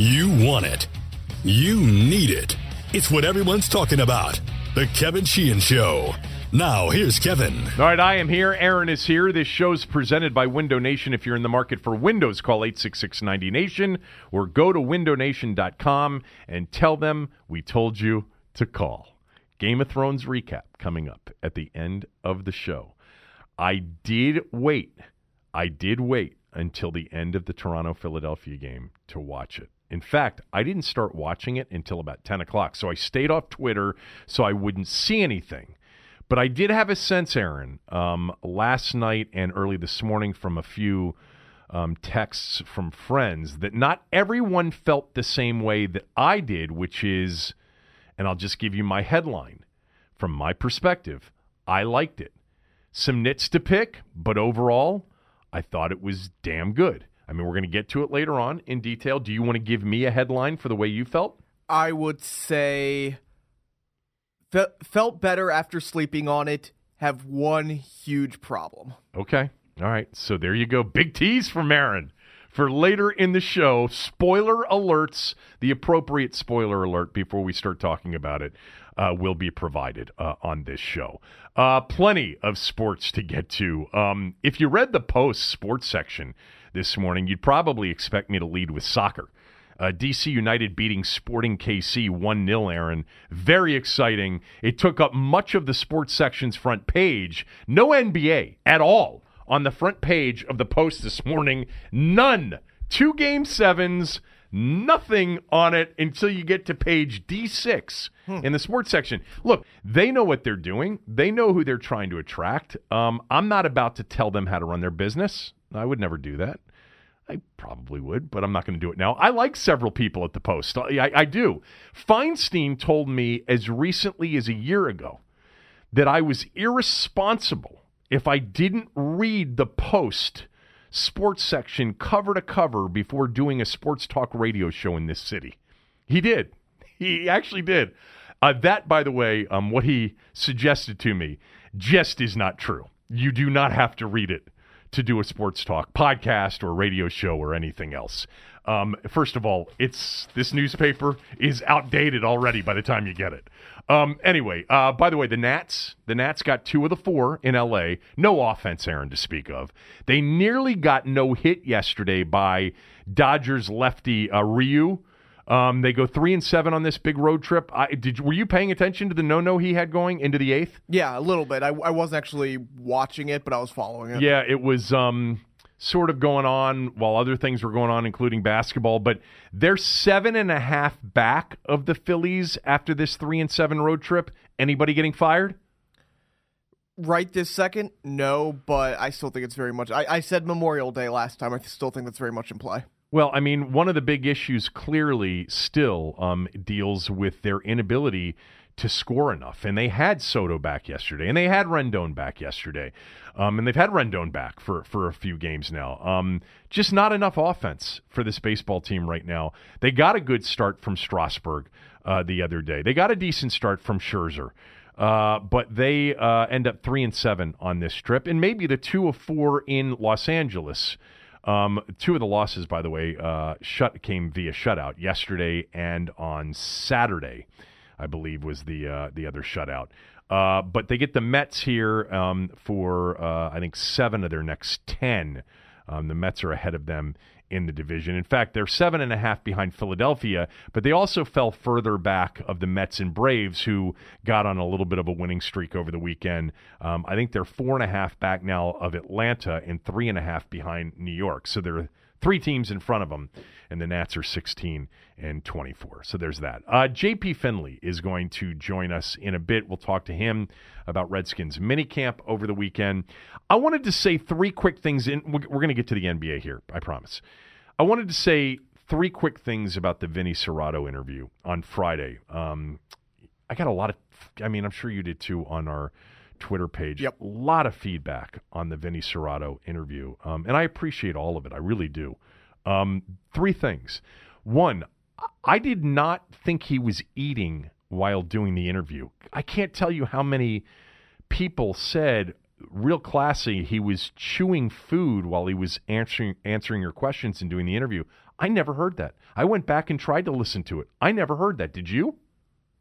You want it. You need it. It's what everyone's talking about. The Kevin Sheehan Show. Now, here's Kevin. All right, I am here. Aaron is here. This show's presented by Window Nation. If you're in the market for windows, call 866 90Nation or go to windownation.com and tell them we told you to call. Game of Thrones recap coming up at the end of the show. I did wait. I did wait until the end of the Toronto Philadelphia game to watch it. In fact, I didn't start watching it until about 10 o'clock. So I stayed off Twitter so I wouldn't see anything. But I did have a sense, Aaron, um, last night and early this morning from a few um, texts from friends that not everyone felt the same way that I did, which is, and I'll just give you my headline from my perspective, I liked it. Some nits to pick, but overall, I thought it was damn good. I mean, we're going to get to it later on in detail. Do you want to give me a headline for the way you felt? I would say fe- felt better after sleeping on it. Have one huge problem. Okay. All right. So there you go. Big tease for Marin for later in the show. Spoiler alerts, the appropriate spoiler alert before we start talking about it. Uh, will be provided uh, on this show. Uh, plenty of sports to get to. Um, if you read the Post sports section this morning, you'd probably expect me to lead with soccer. Uh, DC United beating Sporting KC 1 0, Aaron. Very exciting. It took up much of the sports section's front page. No NBA at all on the front page of the Post this morning. None. Two game sevens, nothing on it until you get to page D6 in the sports section. Look, they know what they're doing, they know who they're trying to attract. Um, I'm not about to tell them how to run their business. I would never do that. I probably would, but I'm not going to do it now. I like several people at the Post. I, I do. Feinstein told me as recently as a year ago that I was irresponsible if I didn't read the Post sports section cover to cover before doing a sports talk radio show in this city. He did. He actually did. Uh, that, by the way, um, what he suggested to me just is not true. You do not have to read it to do a sports talk podcast or radio show or anything else. Um, first of all, it's this newspaper is outdated already by the time you get it. Um, anyway, uh, by the way, the Nats, the Nats got two of the four in LA. No offense, Aaron, to speak of. They nearly got no hit yesterday by Dodgers lefty uh, Ryu. Um, they go three and seven on this big road trip. I, did were you paying attention to the no no he had going into the eighth? Yeah, a little bit. I, I wasn't actually watching it, but I was following it. Yeah, it was um, sort of going on while other things were going on, including basketball. But they're seven and a half back of the Phillies after this three and seven road trip. Anybody getting fired? Right this second, no, but I still think it's very much. I, I said Memorial Day last time. I still think that's very much in play. Well, I mean, one of the big issues clearly still um, deals with their inability to score enough. And they had Soto back yesterday, and they had Rendon back yesterday, um, and they've had Rendon back for, for a few games now. Um, just not enough offense for this baseball team right now. They got a good start from Strasburg uh, the other day. They got a decent start from Scherzer. Uh, but they uh, end up three and seven on this trip, and maybe the two of four in Los Angeles. Um, two of the losses, by the way, uh, shut came via shutout yesterday and on Saturday, I believe was the uh, the other shutout. Uh, but they get the Mets here um, for uh, I think seven of their next ten. Um, the Mets are ahead of them in the division. In fact, they're seven and a half behind Philadelphia, but they also fell further back of the Mets and Braves, who got on a little bit of a winning streak over the weekend. Um, I think they're four and a half back now of Atlanta and three and a half behind New York. So they're three teams in front of them, and the Nats are 16 and 24. So there's that. Uh, JP Finlay is going to join us in a bit. We'll talk to him about Redskins minicamp over the weekend. I wanted to say three quick things. In we're going to get to the NBA here, I promise. I wanted to say three quick things about the Vinny Cerrato interview on Friday. Um, I got a lot of, I mean, I'm sure you did too on our Twitter page. Yep. A lot of feedback on the Vinny Cerrato interview. Um, and I appreciate all of it. I really do. Um, three things. One, I did not think he was eating while doing the interview. I can't tell you how many people said, real classy. He was chewing food while he was answering answering your questions and doing the interview. I never heard that. I went back and tried to listen to it. I never heard that. Did you?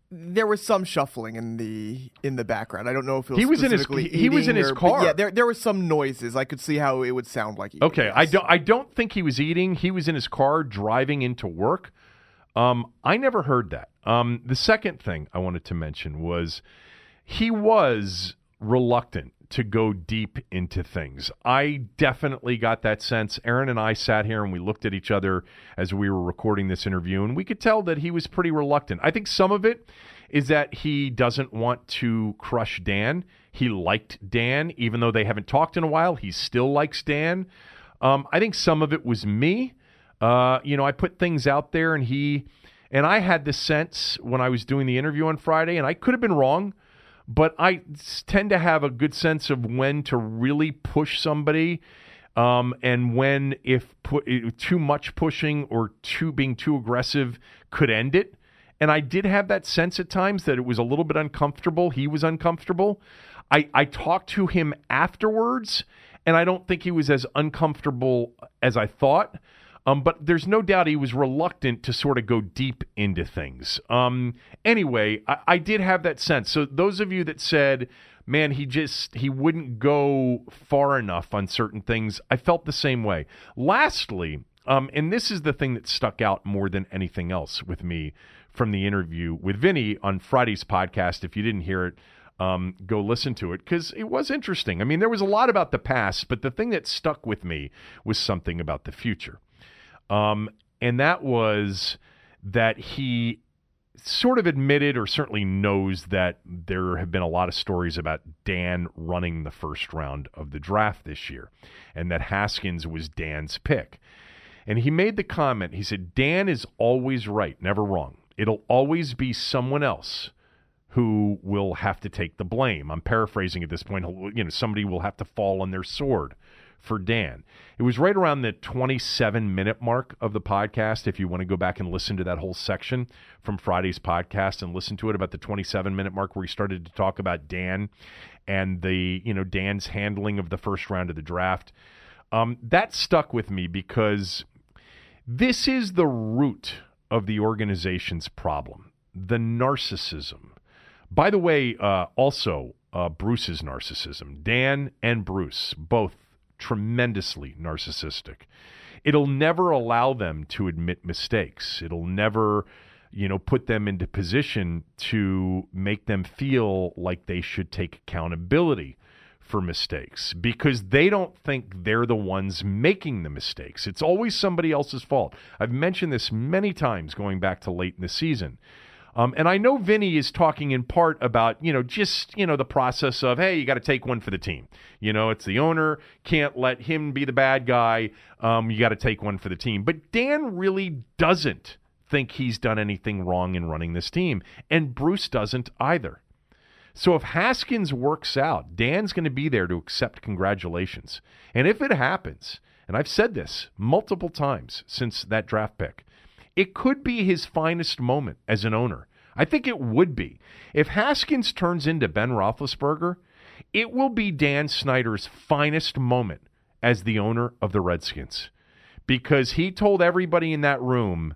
There was some shuffling in the in the background. I don't know if it was He was in his- he- he was in his or- car. Yeah, there there was some noises. I could see how it would sound like. Eating, Okay, I don't. I don't think he was eating. He was in his car driving into work. Um, I never heard that. Um, the second thing I wanted to mention was he was reluctant to go deep into things. I definitely got that sense. Aaron and I sat here and we looked at each other as we were recording this interview, and we could tell that he was pretty reluctant. I think some of it is that he doesn't want to crush Dan. He liked Dan, even though they haven't talked in a while. He still likes Dan. Um, I think some of it was me. Uh, you know, I put things out there, and he and I had the sense when I was doing the interview on Friday, and I could have been wrong, but I tend to have a good sense of when to really push somebody. Um, and when if too much pushing or too being too aggressive could end it, and I did have that sense at times that it was a little bit uncomfortable. He was uncomfortable. I, I talked to him afterwards, and I don't think he was as uncomfortable as I thought. Um, but there's no doubt he was reluctant to sort of go deep into things. Um, anyway, I, I did have that sense. So those of you that said, "Man, he just he wouldn't go far enough on certain things," I felt the same way. Lastly, um, and this is the thing that stuck out more than anything else with me from the interview with Vinny on Friday's podcast. If you didn't hear it, um, go listen to it because it was interesting. I mean, there was a lot about the past, but the thing that stuck with me was something about the future. Um, and that was that he sort of admitted or certainly knows that there have been a lot of stories about Dan running the first round of the draft this year and that Haskins was Dan's pick. And he made the comment, he said, Dan is always right, never wrong. It'll always be someone else who will have to take the blame. I'm paraphrasing at this point. You know, somebody will have to fall on their sword for Dan. It was right around the 27 minute mark of the podcast. If you want to go back and listen to that whole section from Friday's podcast and listen to it about the 27 minute mark where he started to talk about Dan and the, you know, Dan's handling of the first round of the draft. Um, that stuck with me because this is the root of the organization's problem the narcissism. By the way, uh, also uh, Bruce's narcissism. Dan and Bruce, both tremendously narcissistic. It'll never allow them to admit mistakes. It'll never, you know, put them into position to make them feel like they should take accountability for mistakes because they don't think they're the ones making the mistakes. It's always somebody else's fault. I've mentioned this many times going back to late in the season. Um, and I know Vinny is talking in part about, you know, just, you know, the process of, hey, you got to take one for the team. You know, it's the owner, can't let him be the bad guy. Um, you got to take one for the team. But Dan really doesn't think he's done anything wrong in running this team. And Bruce doesn't either. So if Haskins works out, Dan's going to be there to accept congratulations. And if it happens, and I've said this multiple times since that draft pick, it could be his finest moment as an owner. I think it would be. If Haskins turns into Ben Roethlisberger, it will be Dan Snyder's finest moment as the owner of the Redskins because he told everybody in that room,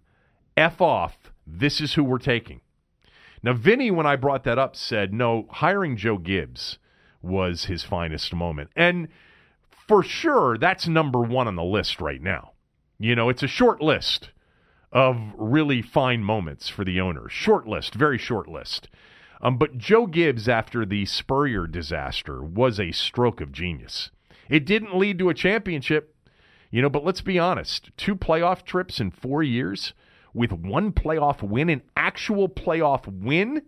F off, this is who we're taking. Now, Vinny, when I brought that up, said no, hiring Joe Gibbs was his finest moment. And for sure, that's number one on the list right now. You know, it's a short list of really fine moments for the owner. Short list, very short list. Um, but Joe Gibbs, after the Spurrier disaster, was a stroke of genius. It didn't lead to a championship, you know, but let's be honest two playoff trips in four years with one playoff win, an actual playoff win,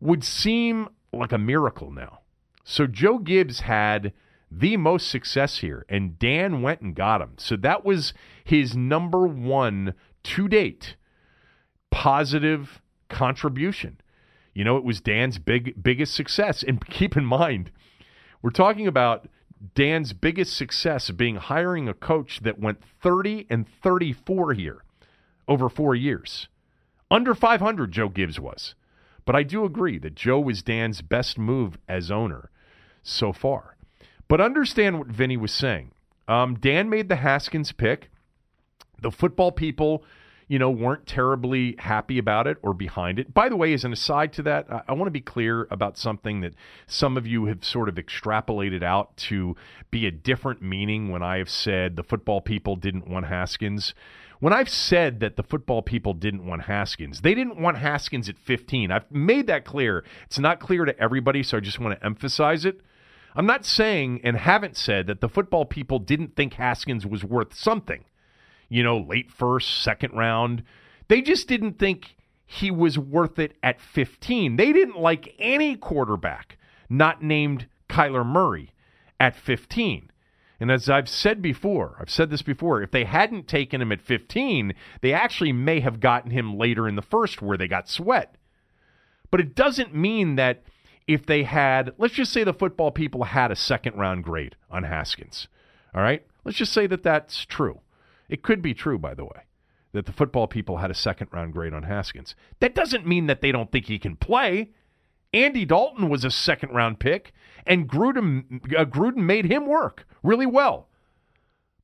would seem like a miracle now. So Joe Gibbs had the most success here, and Dan went and got him. So that was his number one to date positive contribution. You know, it was Dan's big biggest success. And keep in mind, we're talking about Dan's biggest success being hiring a coach that went 30 and 34 here over 4 years. Under 500 Joe Gibbs was. But I do agree that Joe was Dan's best move as owner so far. But understand what Vinny was saying. Um, Dan made the Haskins pick. The football people, you know, weren't terribly happy about it or behind it. By the way, as an aside to that, I, I want to be clear about something that some of you have sort of extrapolated out to be a different meaning when I have said the football people didn't want Haskins. When I've said that the football people didn't want Haskins, they didn't want Haskins at 15. I've made that clear. It's not clear to everybody, so I just want to emphasize it. I'm not saying and haven't said that the football people didn't think Haskins was worth something. You know, late first, second round. They just didn't think he was worth it at 15. They didn't like any quarterback not named Kyler Murray at 15. And as I've said before, I've said this before, if they hadn't taken him at 15, they actually may have gotten him later in the first where they got Sweat. But it doesn't mean that if they had, let's just say the football people had a second round grade on Haskins. All right? Let's just say that that's true. It could be true, by the way, that the football people had a second round grade on Haskins. That doesn't mean that they don't think he can play. Andy Dalton was a second round pick, and Gruden, uh, Gruden made him work really well.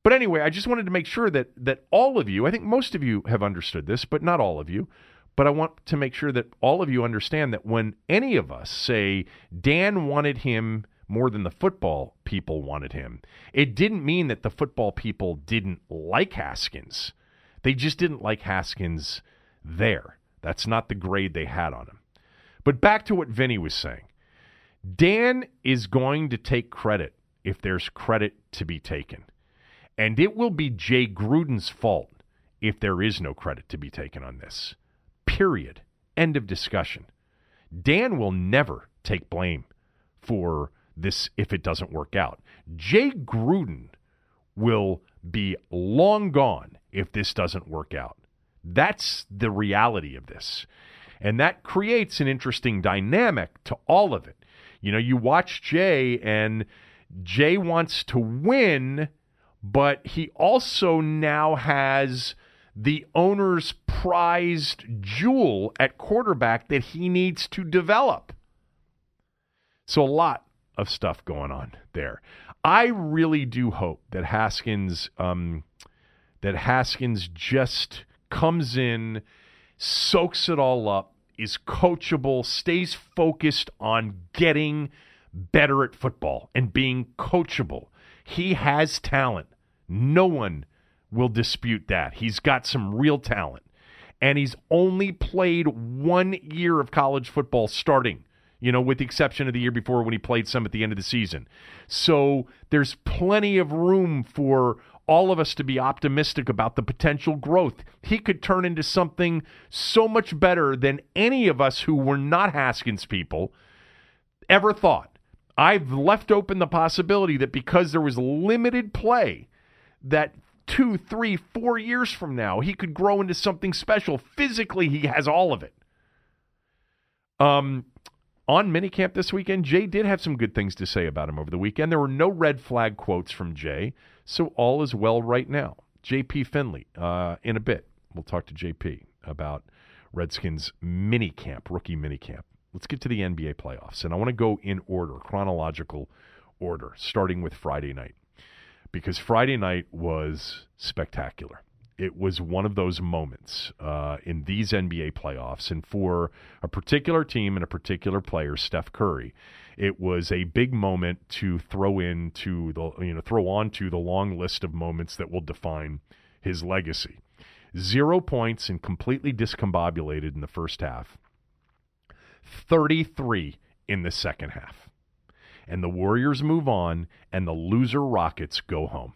But anyway, I just wanted to make sure that that all of you, I think most of you have understood this, but not all of you. But I want to make sure that all of you understand that when any of us say Dan wanted him more than the football people wanted him, it didn't mean that the football people didn't like Haskins. They just didn't like Haskins there. That's not the grade they had on him. But back to what Vinny was saying. Dan is going to take credit if there's credit to be taken. And it will be Jay Gruden's fault if there is no credit to be taken on this. Period. End of discussion. Dan will never take blame for this if it doesn't work out. Jay Gruden will be long gone if this doesn't work out. That's the reality of this. And that creates an interesting dynamic to all of it. You know, you watch Jay, and Jay wants to win, but he also now has the owner's prized jewel at quarterback that he needs to develop. So, a lot of stuff going on there. I really do hope that Haskins, um, that Haskins just comes in soaks it all up, is coachable, stays focused on getting better at football and being coachable. He has talent. No one will dispute that. He's got some real talent. And he's only played one year of college football starting, you know, with the exception of the year before when he played some at the end of the season. So there's plenty of room for all of us to be optimistic about the potential growth. He could turn into something so much better than any of us who were not Haskins people ever thought. I've left open the possibility that because there was limited play, that two, three, four years from now, he could grow into something special. Physically, he has all of it. Um, on minicamp this weekend, Jay did have some good things to say about him over the weekend. There were no red flag quotes from Jay. So all is well right now. JP Finlay, uh, in a bit, we'll talk to JP about Redskins mini camp, rookie mini camp. Let's get to the NBA playoffs. And I want to go in order, chronological order, starting with Friday night. Because Friday night was spectacular. It was one of those moments uh, in these NBA playoffs. And for a particular team and a particular player, Steph Curry, it was a big moment to throw into the you know throw onto the long list of moments that will define his legacy. Zero points and completely discombobulated in the first half. 33 in the second half. And the Warriors move on and the loser Rockets go home.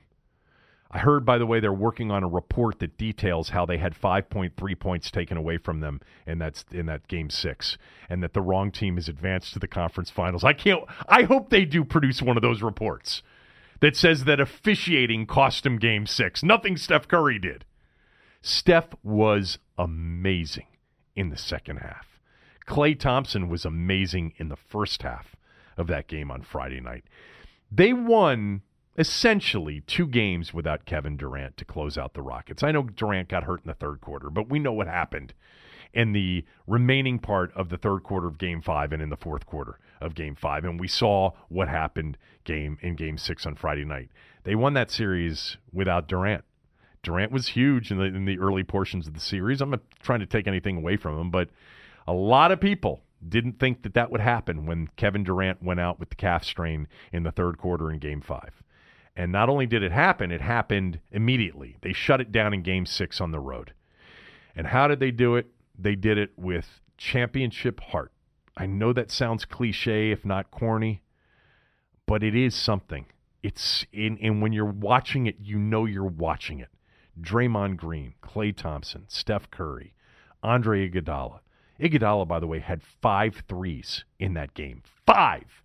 I heard, by the way, they're working on a report that details how they had 5.3 points taken away from them in that in that game six, and that the wrong team has advanced to the conference finals. I can't. I hope they do produce one of those reports that says that officiating cost him game six. Nothing Steph Curry did. Steph was amazing in the second half. Klay Thompson was amazing in the first half of that game on Friday night. They won essentially two games without Kevin Durant to close out the Rockets. I know Durant got hurt in the third quarter, but we know what happened in the remaining part of the third quarter of game five and in the fourth quarter of game five. And we saw what happened game in game six on Friday night. They won that series without Durant. Durant was huge in the, in the early portions of the series. I'm not trying to take anything away from him, but a lot of people didn't think that that would happen when Kevin Durant went out with the calf strain in the third quarter in game five. And not only did it happen, it happened immediately. They shut it down in game six on the road. And how did they do it? They did it with championship heart. I know that sounds cliche, if not corny, but it is something. It's in, and when you're watching it, you know you're watching it. Draymond Green, Klay Thompson, Steph Curry, Andre Iguodala. Iguodala, by the way, had five threes in that game. Five.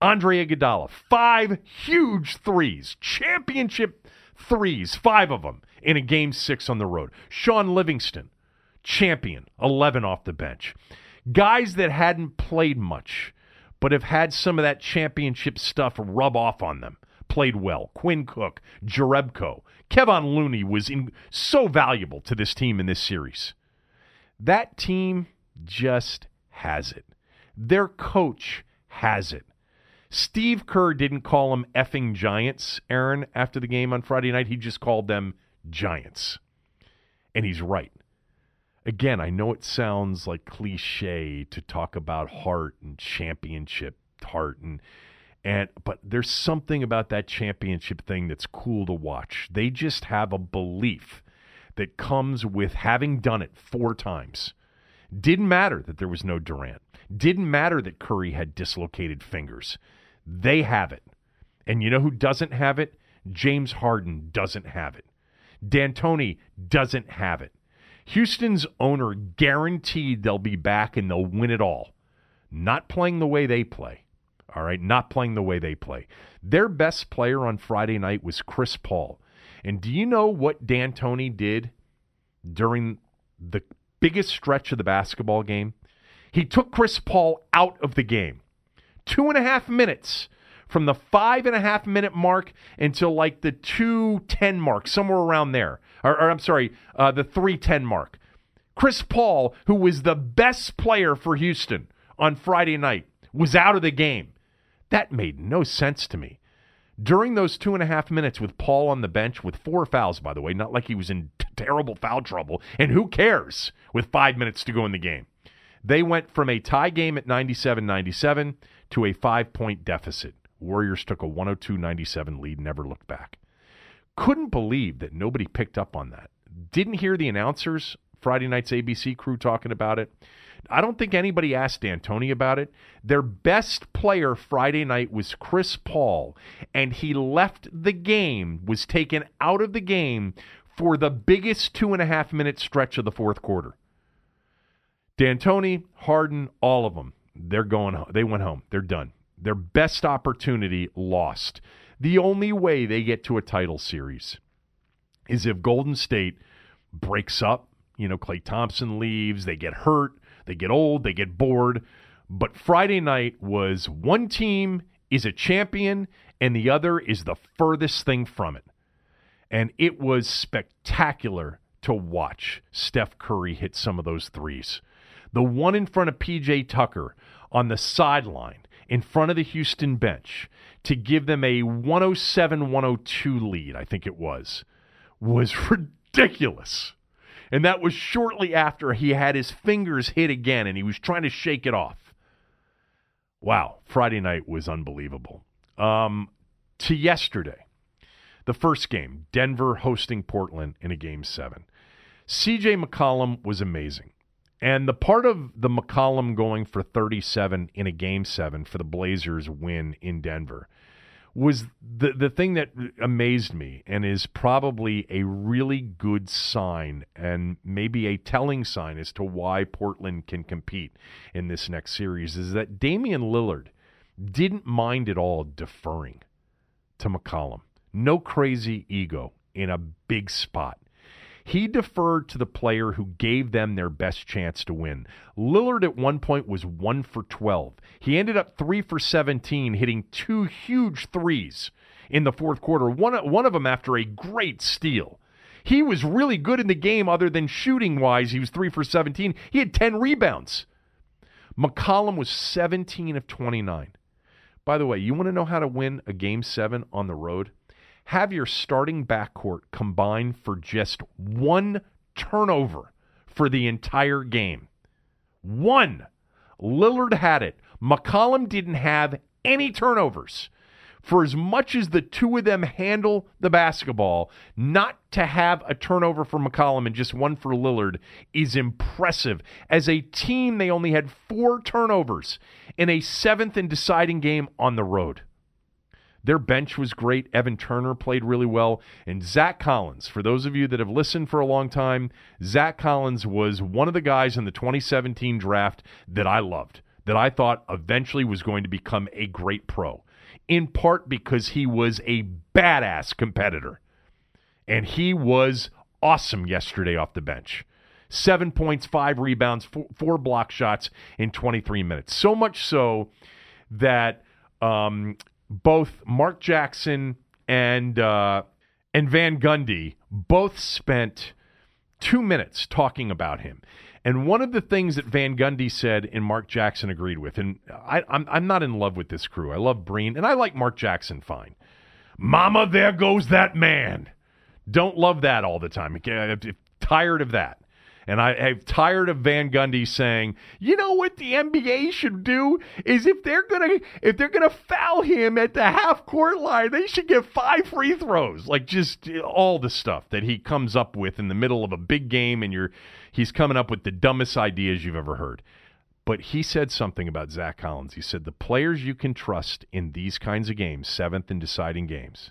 Andre Iguodala, five huge threes, championship threes, five of them in a game six on the road. Shaun Livingston, champion, 11 off the bench. Guys that hadn't played much, but have had some of that championship stuff rub off on them, played well. Quinn Cook, Jerebko, Kevon Looney was in, so valuable to this team in this series. That team just has it. Their coach has it. Steve Kerr didn't call them effing giants, Aaron, after the game on Friday night. He just called them giants. And he's right. Again, I know it sounds like cliche to talk about heart and championship heart and and but there's something about that championship thing that's cool to watch. They just have a belief that comes with having done it four times. Didn't matter that there was no Durant. Didn't matter that Curry had dislocated fingers. They have it. And you know who doesn't have it? James Harden doesn't have it. D'Antoni doesn't have it. Houston's owner guaranteed they'll be back and they'll win it all. Not playing the way they play. All right, not playing the way they play. Their best player on Friday night was Chris Paul. And do you know what D'Antoni did during the biggest stretch of the basketball game? He took Chris Paul out of the game. Two and a half minutes from the five and a half minute mark until like the 210 mark, somewhere around there. Or, or I'm sorry, uh, the 310 mark. Chris Paul, who was the best player for Houston on Friday night, was out of the game. That made no sense to me. During those two and a half minutes with Paul on the bench, with four fouls, by the way, not like he was in t- terrible foul trouble, and who cares with five minutes to go in the game? They went from a tie game at 97 97 to a five point deficit. Warriors took a 102 97 lead, never looked back. Couldn't believe that nobody picked up on that. Didn't hear the announcers, Friday night's ABC crew talking about it. I don't think anybody asked D'Antoni about it. Their best player Friday night was Chris Paul, and he left the game, was taken out of the game for the biggest two and a half minute stretch of the fourth quarter. D'Antoni, Harden, all of them, they're going. They went home. They're done. Their best opportunity lost. The only way they get to a title series is if Golden State breaks up. You know, Klay Thompson leaves. They get hurt. They get old, they get bored. But Friday night was one team is a champion and the other is the furthest thing from it. And it was spectacular to watch Steph Curry hit some of those threes. The one in front of PJ Tucker on the sideline in front of the Houston bench to give them a 107 102 lead, I think it was, was ridiculous. And that was shortly after he had his fingers hit again and he was trying to shake it off. Wow, Friday night was unbelievable. Um, to yesterday, the first game, Denver hosting Portland in a game seven. CJ McCollum was amazing. And the part of the McCollum going for 37 in a game seven for the Blazers win in Denver was the the thing that amazed me and is probably a really good sign and maybe a telling sign as to why Portland can compete in this next series is that Damian Lillard didn't mind at all deferring to McCollum. No crazy ego in a big spot. He deferred to the player who gave them their best chance to win. Lillard at one point was 1 for 12. He ended up 3 for 17, hitting two huge threes in the fourth quarter, one, one of them after a great steal. He was really good in the game, other than shooting wise. He was three for 17. He had 10 rebounds. McCollum was 17 of 29. By the way, you want to know how to win a game seven on the road? Have your starting backcourt combine for just one turnover for the entire game. One. Lillard had it. McCollum didn't have any turnovers for as much as the two of them handle the basketball, not to have a turnover for McCollum and just one for Lillard is impressive. As a team, they only had four turnovers in a seventh and deciding game on the road. Their bench was great. Evan Turner played really well. And Zach Collins, for those of you that have listened for a long time, Zach Collins was one of the guys in the 2017 draft that I loved, that I thought eventually was going to become a great pro in part because he was a badass competitor. And he was awesome yesterday off the bench. Seven points, five rebounds, four, four block shots in 23 minutes. So much so that um, both Mark Jackson and uh, and Van Gundy both spent two minutes talking about him. And one of the things that Van Gundy said and Mark Jackson agreed with, and I, I'm, I'm not in love with this crew. I love Breen, and I like Mark Jackson fine. Mama, there goes that man. Don't love that all the time. I'm tired of that. And I, am tired of Van Gundy saying, you know what the NBA should do is if they're gonna if they're gonna foul him at the half court line, they should get five free throws. Like just all the stuff that he comes up with in the middle of a big game, and you're he's coming up with the dumbest ideas you've ever heard. But he said something about Zach Collins. He said the players you can trust in these kinds of games, seventh and deciding games,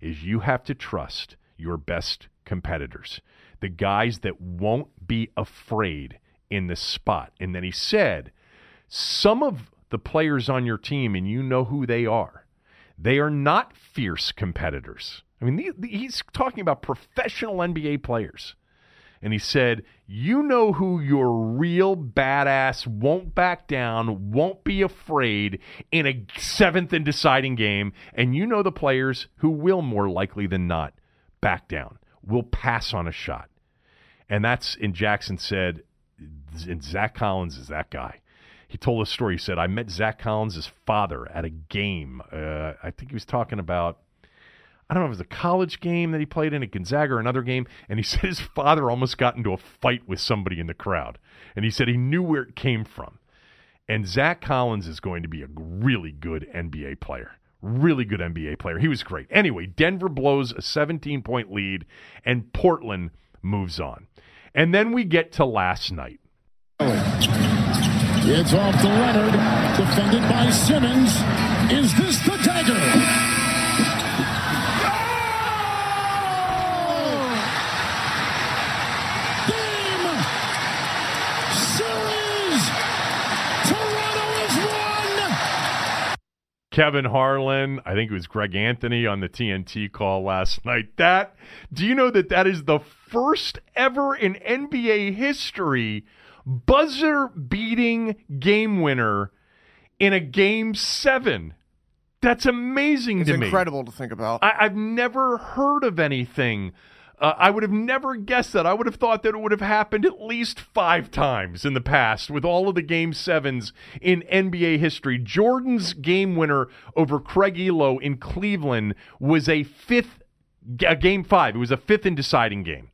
is you have to trust your best competitors the guys that won't be afraid in the spot. And then he said, some of the players on your team, and you know who they are, they are not fierce competitors. I mean, he's talking about professional NBA players. And he said, You know who your real badass won't back down, won't be afraid in a seventh and deciding game. And you know the players who will more likely than not back down, will pass on a shot. And that's, and Jackson said, and Zach Collins is that guy. He told a story. He said, I met Zach Collins' father at a game. Uh, I think he was talking about, I don't know if it was a college game that he played in at Gonzaga or another game. And he said his father almost got into a fight with somebody in the crowd. And he said he knew where it came from. And Zach Collins is going to be a really good NBA player. Really good NBA player. He was great. Anyway, Denver blows a 17 point lead, and Portland moves on. And then we get to last night. It's off to Leonard, defended by Simmons. Is this the dagger? Oh! Game series. Toronto is won. Kevin Harlan. I think it was Greg Anthony on the TNT call last night. That do you know that that is the first ever in NBA history buzzer beating game winner in a game seven? That's amazing it's to me. Incredible to think about. I, I've never heard of anything uh, I would have never guessed that. I would have thought that it would have happened at least five times in the past with all of the game sevens in NBA history. Jordan's game winner over Craig Ehlo in Cleveland was a fifth, a game five. It was a fifth and deciding game.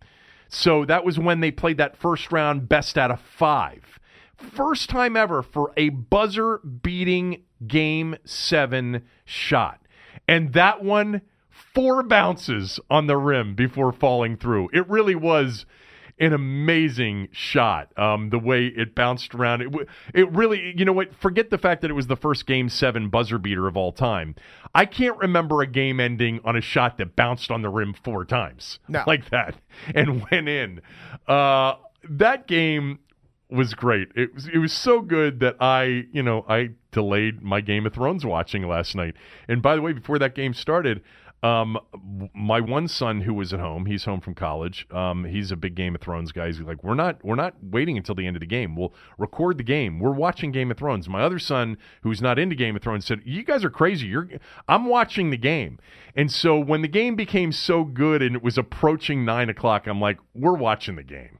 So that was when they played that first round best out of five. First time ever for a buzzer beating game seven shot. And that one four bounces on the rim before falling through. It really was an amazing shot. Um, the way it bounced around, it, it really, you know what? Forget the fact that it was the first Game Seven buzzer beater of all time. I can't remember a game ending on a shot that bounced on the rim four times no. like that and went in. Uh, that game was great. It was it was so good that I, you know, I delayed my Game of Thrones watching last night. And by the way, before that game started, Um, my one son who was at home, he's home from college. Um, he's a big Game of Thrones guy. He's like, we're not, we're not waiting until the end of the game. We'll record the game. We're watching Game of Thrones. My other son, who's not into Game of Thrones, said, "You guys are crazy. You're, I'm watching the game." And so when the game became so good and it was approaching nine o'clock, I'm like, we're watching the game.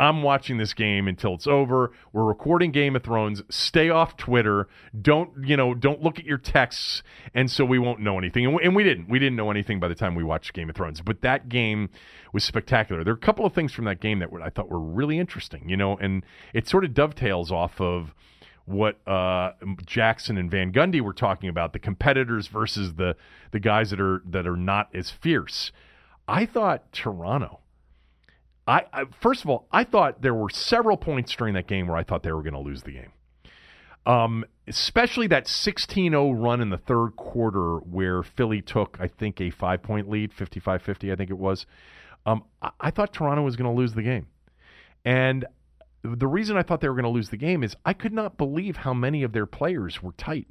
I'm watching this game until it's over. We're recording Game of Thrones. Stay off Twitter. Don't you know? Don't look at your texts, and so we won't know anything. And we, and we didn't. We didn't know anything by the time we watched Game of Thrones. But that game was spectacular. There are a couple of things from that game that I thought were really interesting. You know, and it sort of dovetails off of what uh, Jackson and Van Gundy were talking about the competitors versus the the guys that are that are not as fierce. I thought Toronto I, I, first of all, I thought there were several points during that game where I thought they were going to lose the game. Um, especially that 16-0 run in the third quarter where Philly took, I think, a five-point lead, 55-50, I think it was. Um, I, I thought Toronto was going to lose the game. And the reason I thought they were going to lose the game is I could not believe how many of their players were tight.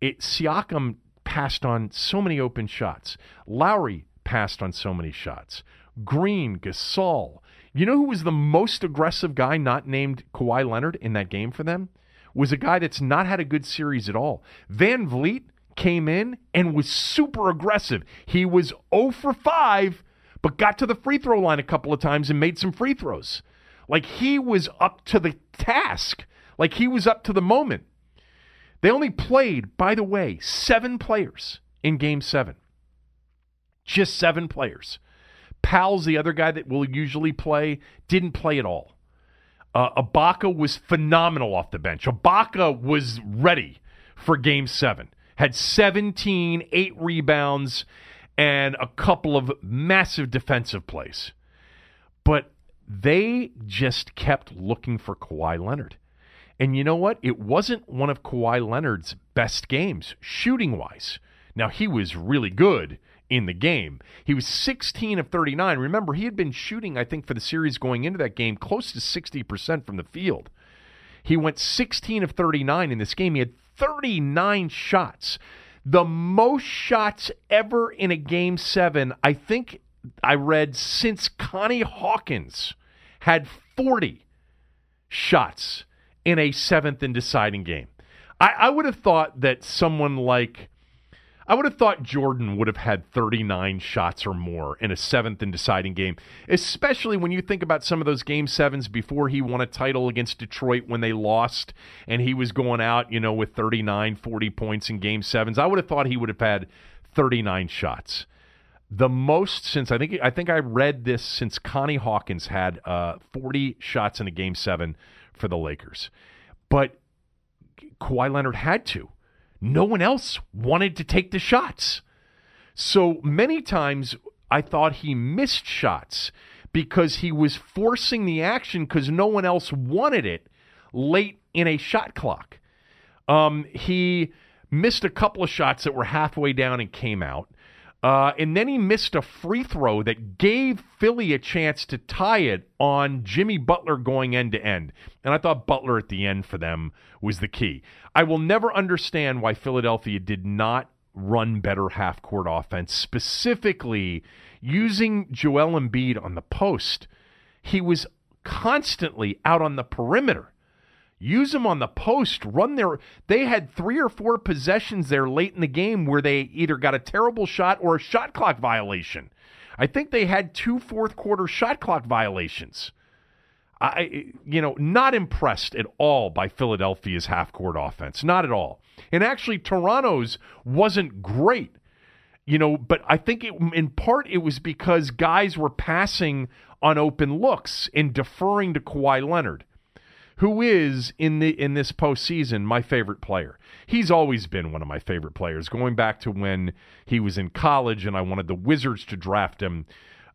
It Siakam passed on so many open shots. Lowry passed on so many shots. Green, Gasol. You know who was the most aggressive guy not named Kawhi Leonard in that game for them? Was a guy that's not had a good series at all. Van Vleet came in and was super aggressive. He was 0 for 5, but got to the free throw line a couple of times and made some free throws. Like he was up to the task, like he was up to the moment. They only played, by the way, seven players in game seven. Just seven players. Powell's the other guy that will usually play, didn't play at all. Uh, Ibaka was phenomenal off the bench. Ibaka was ready for game seven. Had 17, eight rebounds, and a couple of massive defensive plays. But they just kept looking for Kawhi Leonard. And you know what? It wasn't one of Kawhi Leonard's best games, shooting wise. Now, he was really good in the game. He was 16 of 39. Remember, he had been shooting, I think, for the series going into that game close to 60% from the field. He went 16 of 39 in this game. He had 39 shots. The most shots ever in a game seven, I think I read since Connie Hawkins had 40 shots in a seventh and deciding game. I, I would have thought that someone like I would have thought Jordan would have had 39 shots or more in a seventh and deciding game, especially when you think about some of those game sevens before he won a title against Detroit when they lost and he was going out, you know, with 39, 40 points in game sevens. I would have thought he would have had 39 shots. The most since I think I think I read this since Connie Hawkins had uh, 40 shots in a game seven for the Lakers. But Kawhi Leonard had to no one else wanted to take the shots. So many times I thought he missed shots because he was forcing the action because no one else wanted it late in a shot clock. Um, he missed a couple of shots that were halfway down and came out. Uh, and then he missed a free throw that gave Philly a chance to tie it on Jimmy Butler going end to end. And I thought Butler at the end for them was the key. I will never understand why Philadelphia did not run better half court offense, specifically using Joel Embiid on the post. He was constantly out on the perimeter. Use them on the post. Run their. They had three or four possessions there late in the game where they either got a terrible shot or a shot clock violation. I think they had two fourth quarter shot clock violations. I, you know, not impressed at all by Philadelphia's half court offense. Not at all. And actually, Toronto's wasn't great, you know, but I think it, in part it was because guys were passing on open looks and deferring to Kawhi Leonard who is in the in this postseason my favorite player. He's always been one of my favorite players, going back to when he was in college and I wanted the Wizards to draft him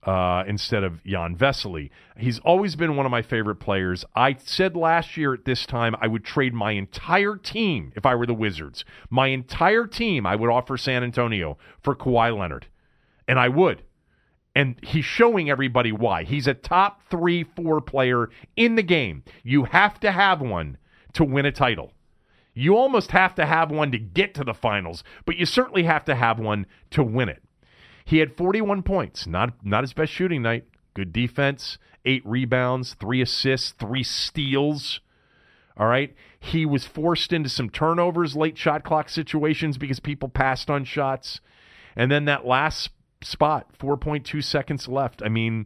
uh, instead of Jan Vesely. He's always been one of my favorite players. I said last year at this time I would trade my entire team if I were the Wizards. My entire team I would offer San Antonio for Kawhi Leonard. And I would. And he's showing everybody why. He's a top three, four player in the game. You have to have one to win a title. You almost have to have one to get to the finals, but you certainly have to have one to win it. He had 41 points, not not his best shooting night. Good defense, eight rebounds, three assists, three steals. All right. He was forced into some turnovers, late shot clock situations because people passed on shots. And then that last spot, 4.2 seconds left. I mean,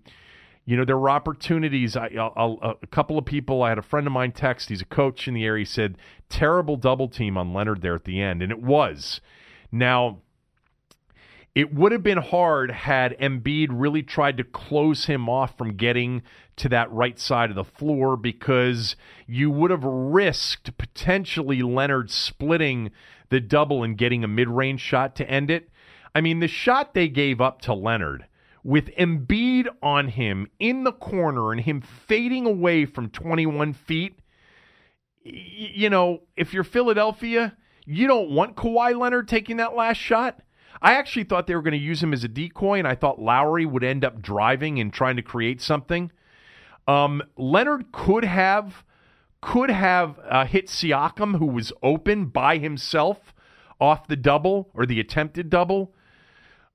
you know, there were opportunities. I, I'll, a couple of people, I had a friend of mine text, he's a coach in the area. He said, terrible double team on Leonard there at the end. And it was. Now, it would have been hard had Embiid really tried to close him off from getting to that right side of the floor because you would have risked potentially Leonard splitting the double and getting a mid range shot to end it. I mean, the shot they gave up to Leonard with Embiid on him in the corner and him fading away from 21 feet, you know, if you're Philadelphia, you don't want Kawhi Leonard taking that last shot. I actually thought they were going to use him as a decoy, and I thought Lowry would end up driving and trying to create something. Um, Leonard could have could have uh, hit Siakam, who was open by himself off the double or the attempted double.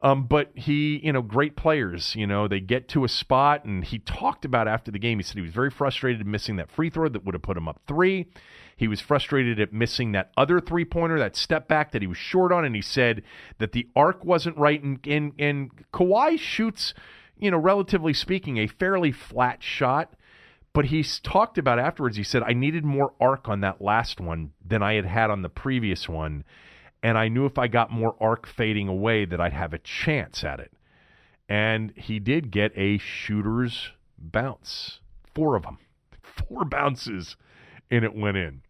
Um, but he, you know, great players, you know, they get to a spot, and he talked about after the game. He said he was very frustrated missing that free throw that would have put him up three. He was frustrated at missing that other three pointer, that step back that he was short on, and he said that the arc wasn't right. And and, and Kawhi shoots, you know, relatively speaking, a fairly flat shot. But he's talked about afterwards. He said, I needed more arc on that last one than I had had on the previous one and I knew if I got more arc fading away that I'd have a chance at it. And he did get a shooter's bounce, four of them, four bounces, and it went in.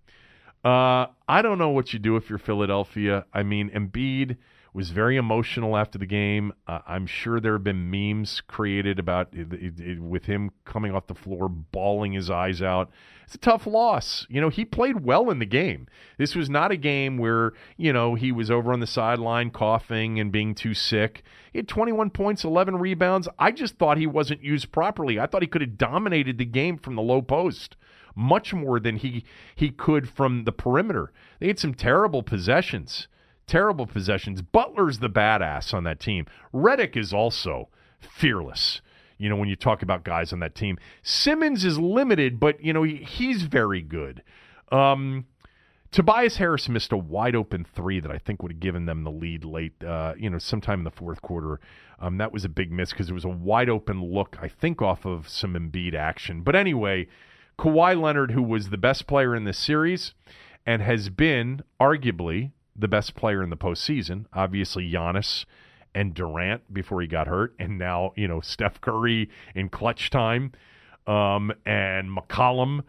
Uh, I don't know what you do if you're Philadelphia. I mean, Embiid was very emotional after the game. Uh, I'm sure there have been memes created about it, it, it, with him coming off the floor, bawling his eyes out. It's a tough loss. You know, he played well in the game. This was not a game where, you know, he was over on the sideline coughing and being too sick. He had 21 points, 11 rebounds. I just thought he wasn't used properly. I thought he could have dominated the game from the low post much more than he he could from the perimeter. They had some terrible possessions terrible possessions. Butler's the badass on that team. Redick is also fearless. You know, when you talk about guys on that team, Simmons is limited, but you know he, he's very good. Um, Tobias Harris missed a wide open three that I think would have given them the lead late, uh, you know, sometime in the fourth quarter. Um, that was a big miss because it was a wide open look, I think, off of some Embiid action. But anyway, Kawhi Leonard, who was the best player in this series and has been arguably the best player in the postseason. Obviously, Giannis and Durant before he got hurt, and now you know Steph Curry in clutch time, um, and McCollum.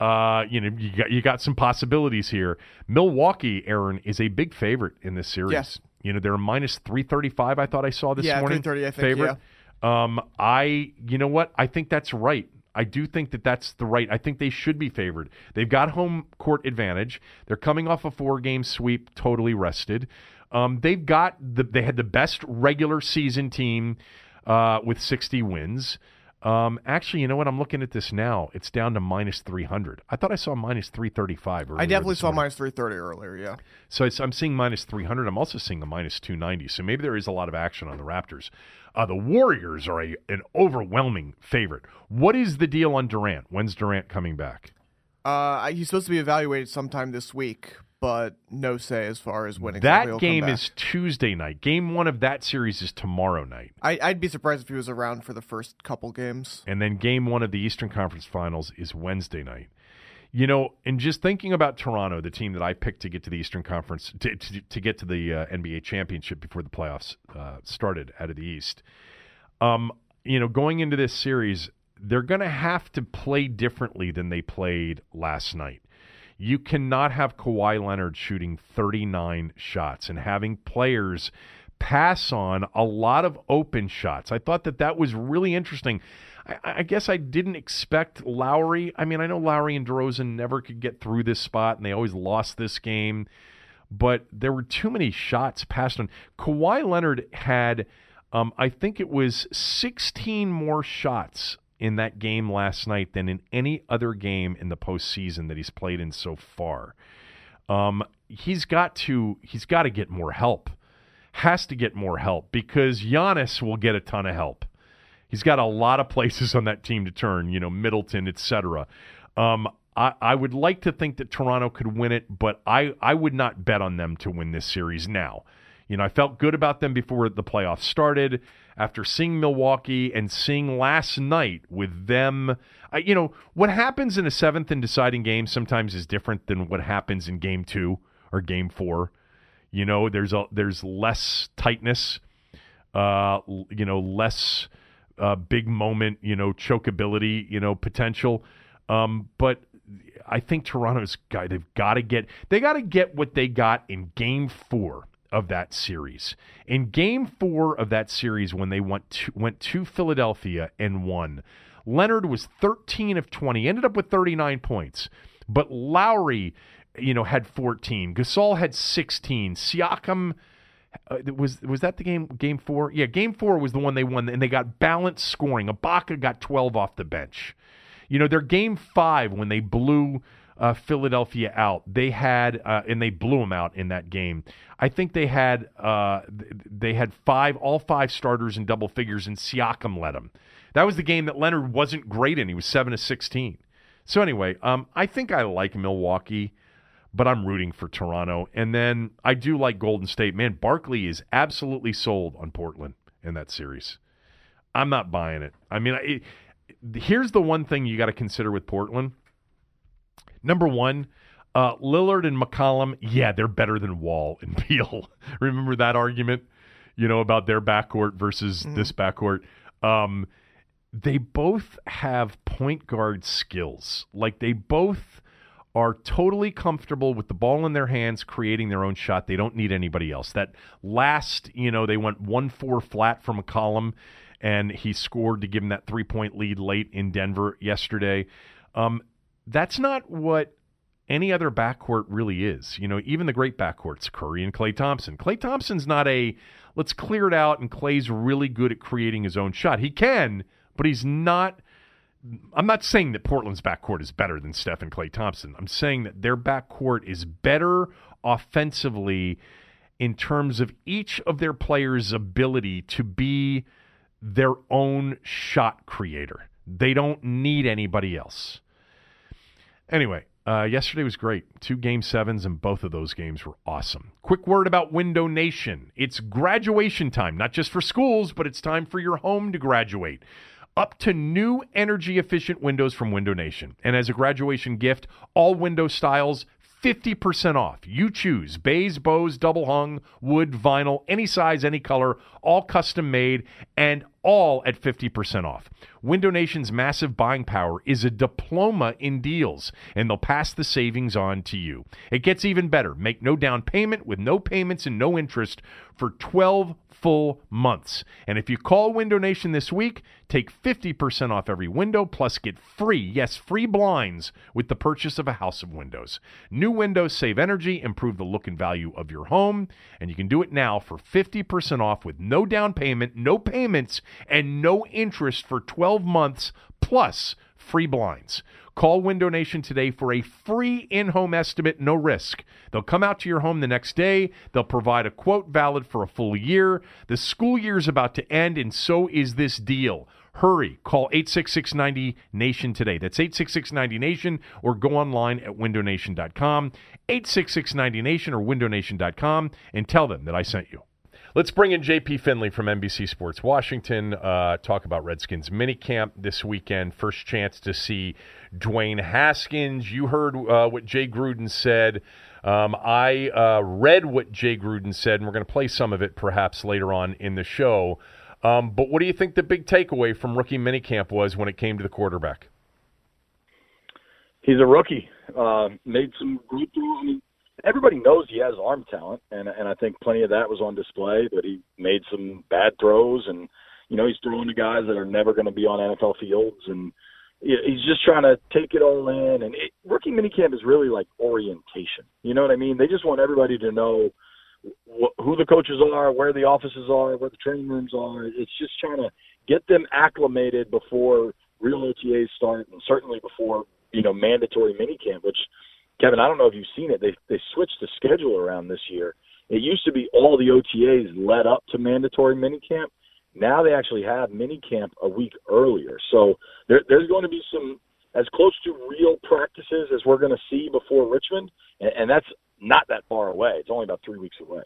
Uh, you know, you got you got some possibilities here. Milwaukee, Aaron, is a big favorite in this series. Yes. You know, they're minus three thirty five. I thought I saw this yeah, morning. Yeah, I think. Favorite. Yeah. Um, I, you know what? I think that's right. I do think that that's the right. I think they should be favored. They've got home court advantage. They're coming off a four game sweep, totally rested. Um, they've got the they had the best regular season team uh, with 60 wins. Um, actually, you know what? I'm looking at this now. It's down to minus 300. I thought I saw minus 335. I definitely saw morning. minus 330 earlier. Yeah. So I'm seeing minus 300. I'm also seeing the minus 290. So maybe there is a lot of action on the Raptors. Uh, the Warriors are a, an overwhelming favorite. What is the deal on Durant? When's Durant coming back? Uh, he's supposed to be evaluated sometime this week, but no say as far as when exactly that game is Tuesday night. Game one of that series is tomorrow night. I, I'd be surprised if he was around for the first couple games. And then game one of the Eastern Conference Finals is Wednesday night. You know, and just thinking about Toronto, the team that I picked to get to the Eastern Conference, to, to, to get to the uh, NBA championship before the playoffs uh, started out of the East, um, you know, going into this series, they're going to have to play differently than they played last night. You cannot have Kawhi Leonard shooting 39 shots and having players pass on a lot of open shots. I thought that that was really interesting. I, I, guess I didn't expect Lowry. I mean, I know Lowry and DeRozan never could get through this spot, and they always lost this game. But there were too many shots passed on. Kawhi Leonard had, um, I think it was 16 more shots in that game last night than in any other game in the postseason that he's played in so far. Um, he's got to he's got to get more help has to get more help because Giannis will get a ton of help. He's got a lot of places on that team to turn, you know, Middleton, etc. Um, I, I would like to think that Toronto could win it, but I, I would not bet on them to win this series now. You know, I felt good about them before the playoffs started. After seeing Milwaukee and seeing last night with them, I, you know, what happens in a seventh and deciding game sometimes is different than what happens in game two or game four. You know, there's a there's less tightness, uh, you know, less uh, big moment, you know, chokeability, you know, potential. Um, but I think Toronto's guy they've got to get they got to get what they got in Game Four of that series. In Game Four of that series, when they went to, went to Philadelphia and won, Leonard was 13 of 20, ended up with 39 points, but Lowry, you know, had 14. Gasol had 16. Siakam. Uh, was was that the game game four? Yeah, game four was the one they won, and they got balanced scoring. Ibaka got twelve off the bench. You know, their game five when they blew uh, Philadelphia out, they had uh, and they blew them out in that game. I think they had uh, they had five all five starters in double figures, and Siakam led them. That was the game that Leonard wasn't great in. He was seven to sixteen. So anyway, um, I think I like Milwaukee, but I'm rooting for Toronto. And then I do like Golden State. Man, Barkley is absolutely sold on Portland in that series. I'm not buying it. I mean, it, here's the one thing you got to consider with Portland. Number one, uh, Lillard and McCollum, yeah, they're better than Wall and Beal. Remember that argument, you know, about their backcourt versus mm. this backcourt. Um, they both have point guard skills. Like they both are totally comfortable with the ball in their hands, creating their own shot. They don't need anybody else. That last, you know, they went one four flat from McCollum and he scored to give him that three point lead late in Denver yesterday. Um, that's not what any other backcourt really is. You know, even the great backcourts, Curry and Klay Thompson. Klay Thompson's not a let's clear it out, and Klay's really good at creating his own shot. He can, but he's not. I'm not saying that Portland's backcourt is better than Steph and Klay Thompson. I'm saying that their backcourt is better offensively in terms of each of their players' ability to be their own shot creator. They don't need anybody else. Anyway, uh, yesterday was great. Two game sevens, and both of those games were awesome. Quick word about Window Nation. It's graduation time, not just for schools, but it's time for your home to graduate. Up to new energy efficient windows from Window Nation. And as a graduation gift, all window styles 50% off. You choose bays, bows, double hung, wood, vinyl, any size, any color, all custom made, and all at 50% off. Window Nation's massive buying power is a diploma in deals, and they'll pass the savings on to you. It gets even better. Make no down payment with no payments and no interest for 12 full months. And if you call Window Nation this week, take 50% off every window plus get free, yes, free blinds with the purchase of a house of windows. New windows save energy, improve the look and value of your home, and you can do it now for 50% off with no down payment, no payments, and no interest for 12 months plus free blinds. Call Window Nation today for a free in home estimate, no risk. They'll come out to your home the next day. They'll provide a quote valid for a full year. The school year is about to end, and so is this deal. Hurry, call 86690 Nation today. That's 86690 Nation, or go online at windownation.com, 86690 Nation or windownation.com, and tell them that I sent you. Let's bring in JP Finlay from NBC Sports Washington. Uh, talk about Redskins minicamp this weekend. First chance to see Dwayne Haskins. You heard uh, what Jay Gruden said. Um, I uh, read what Jay Gruden said, and we're going to play some of it perhaps later on in the show. Um, but what do you think the big takeaway from rookie minicamp was when it came to the quarterback? He's a rookie. Uh, made some great throws. I mean, everybody knows he has arm talent, and and I think plenty of that was on display. But he made some bad throws, and you know he's throwing to guys that are never going to be on NFL fields, and he's just trying to take it all in. And it, rookie minicamp is really like orientation. You know what I mean? They just want everybody to know wh- who the coaches are, where the offices are, where the training rooms are. It's just trying to get them acclimated before real OTAs start, and certainly before you know mandatory minicamp, which Kevin, I don't know if you've seen it. They they switched the schedule around this year, it used to be all the OTAs led up to mandatory minicamp. Now they actually have minicamp a week earlier. So there, there's going to be some as close to real practices as we're going to see before Richmond, and, and that's not that far away. It's only about three weeks away.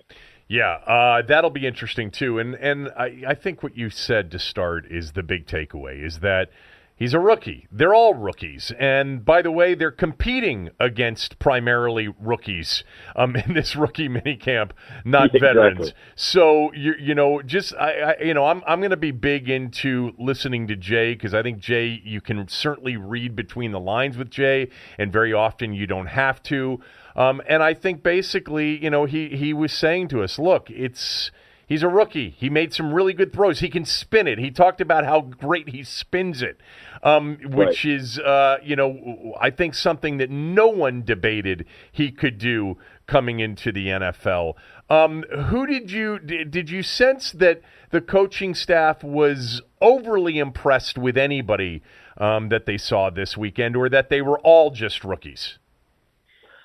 Yeah, uh, that'll be interesting too. And and I, I think what you said to start is the big takeaway is that He's a rookie. They're all rookies. And by the way, they're competing against primarily rookies um, in this rookie minicamp, not veterans. So you you know, just I, I you know, I'm I'm going to be big into listening to Jay because I think Jay you can certainly read between the lines with Jay, and very often you don't have to. Um, and I think basically, you know, he he was saying to us, look, it's He's a rookie. He made some really good throws. He can spin it. He talked about how great he spins it, um, which is, uh, you know, I think something that no one debated he could do coming into the NFL. Um, who did you did, you sense that the coaching staff was overly impressed with anybody um, that they saw this weekend, or that they were all just rookies?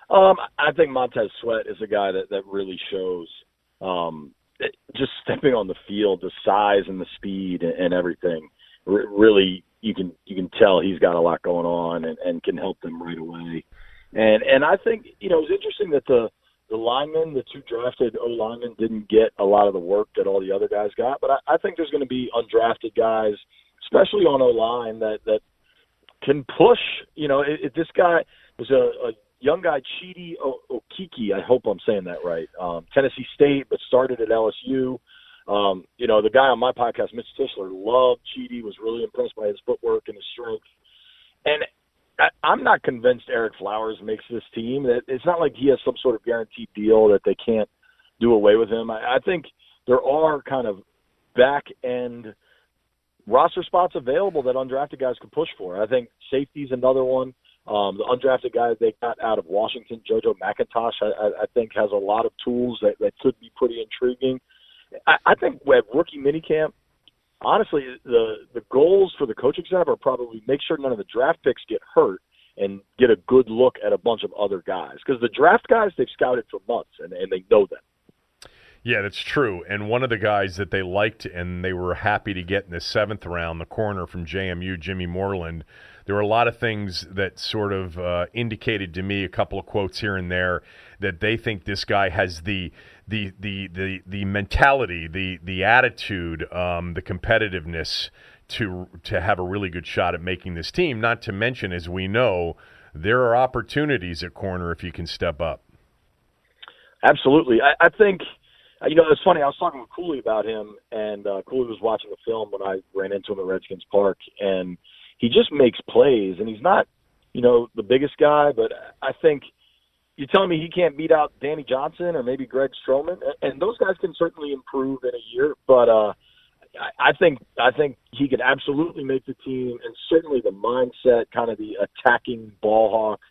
Um, I think Montez Sweat is a guy that that really shows. Um, just stepping on the field, the size and the speed and, and everything. R- really, you can you can tell he's got a lot going on and, and can help them right away. And and I think you know it's interesting that the the linemen, the two drafted O linemen, didn't get a lot of the work that all the other guys got. But I, I think there's going to be undrafted guys, especially on O line, that that can push. You know, if, if this guy was a, a young guy, Chidi o- Okeke, I hope I'm saying that right. Um, Tennessee State, but started at LSU. Um, you know, the guy on my podcast, Mitch Tischler, loved Chidi, was really impressed by his footwork and his strength. And I, I'm not convinced Ereck Flowers makes this team. That It's not like he has some sort of guaranteed deal that they can't do away with him. I, I think there are kind of back end roster spots available that undrafted guys could push for. I think safety's another one. Um, the undrafted guy they got out of Washington, JoJo McIntosh, I, I, I think has a lot of tools that, that could be pretty intriguing. I, I think at rookie minicamp, honestly, the the goals for the coaching staff are probably make sure none of the draft picks get hurt and get a good look at a bunch of other guys because the draft guys they've scouted for months and, and they know them. Yeah, that's true. And one of the guys that they liked and they were happy to get in the seventh round, the corner from JMU, Jimmy Moreland, there were a lot of things that sort of uh, indicated to me a couple of quotes here and there that they think this guy has the the the the, the mentality, the the attitude, um, the competitiveness to to have a really good shot at making this team. Not to mention, as we know, there are opportunities at corner if you can step up. Absolutely. I, I think, uh, you know, it's funny. I was talking with Cooley about him, and uh, Cooley was watching the film when I ran into him at Redskins Park, and he just makes plays, and he's not, you know, the biggest guy, but I think you're telling me he can't beat out Danny Johnson or maybe Greg Stroman, and, those guys can certainly improve in a year, but uh, I, I think I think he could absolutely make the team, and certainly the mindset, kind of the attacking ball hawk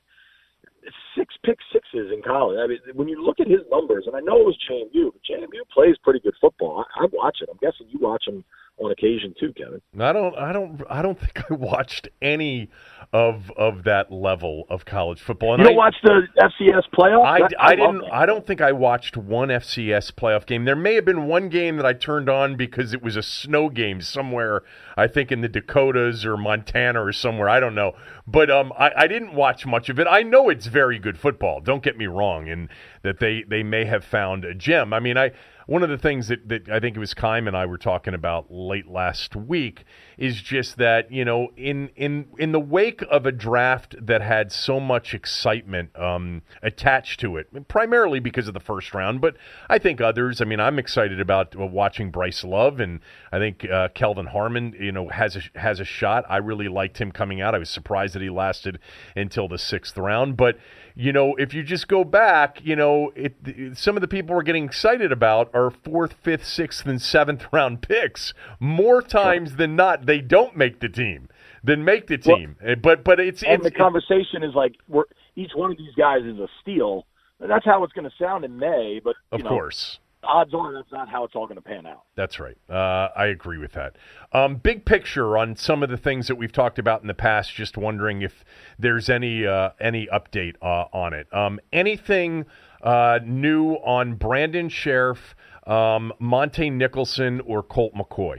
six pick sixes in college. I mean, when you look at his numbers, and I know it was JMU, but JMU plays pretty good football. I, I watch it. I'm guessing you watch him on occasion too, Kevin. I don't, I don't, I don't think I watched any of of that level of college football. And You don't I, watch the FCS playoff? I, That- I, didn't. I don't think I watched one FCS playoff game. There may have been one game that I turned on because it was a snow game somewhere. I think in the Dakotas or Montana or somewhere. I don't know. But um, I, I didn't watch much of it. I know it's very good football. Don't get me wrong, and that they they may have found a gem. I mean, I one of the things that, that I think it was Kime and I were talking about late last week is just that you know in in in the wake of a draft that had so much excitement um, attached to it, primarily because of the first round, but I think others. I mean, I'm excited about uh, watching Bryce Love, and I think uh, Kelvin Harmon, you know, has a has a shot. I really liked him coming out. I was surprised that he lasted until the sixth round, but you know, if you just go back, you know, it, it- some of the people we're getting excited about are fourth, fifth, sixth, and seventh round picks. More times than not, they don't make the team than make the team. Eh, but but it's and it's the conversation is like we're each one of these guys is a steal. That's how it's going to sound in May, but you of know, course. Odds are that's not how it's all going to pan out. That's right. Uh, I agree with that. Um, big picture on some of the things that we've talked about in the past. Just wondering if there's any uh, any update uh, on it. Um, anything uh, new on Brandon Scherff, um, Montae Nicholson, or Colt McCoy?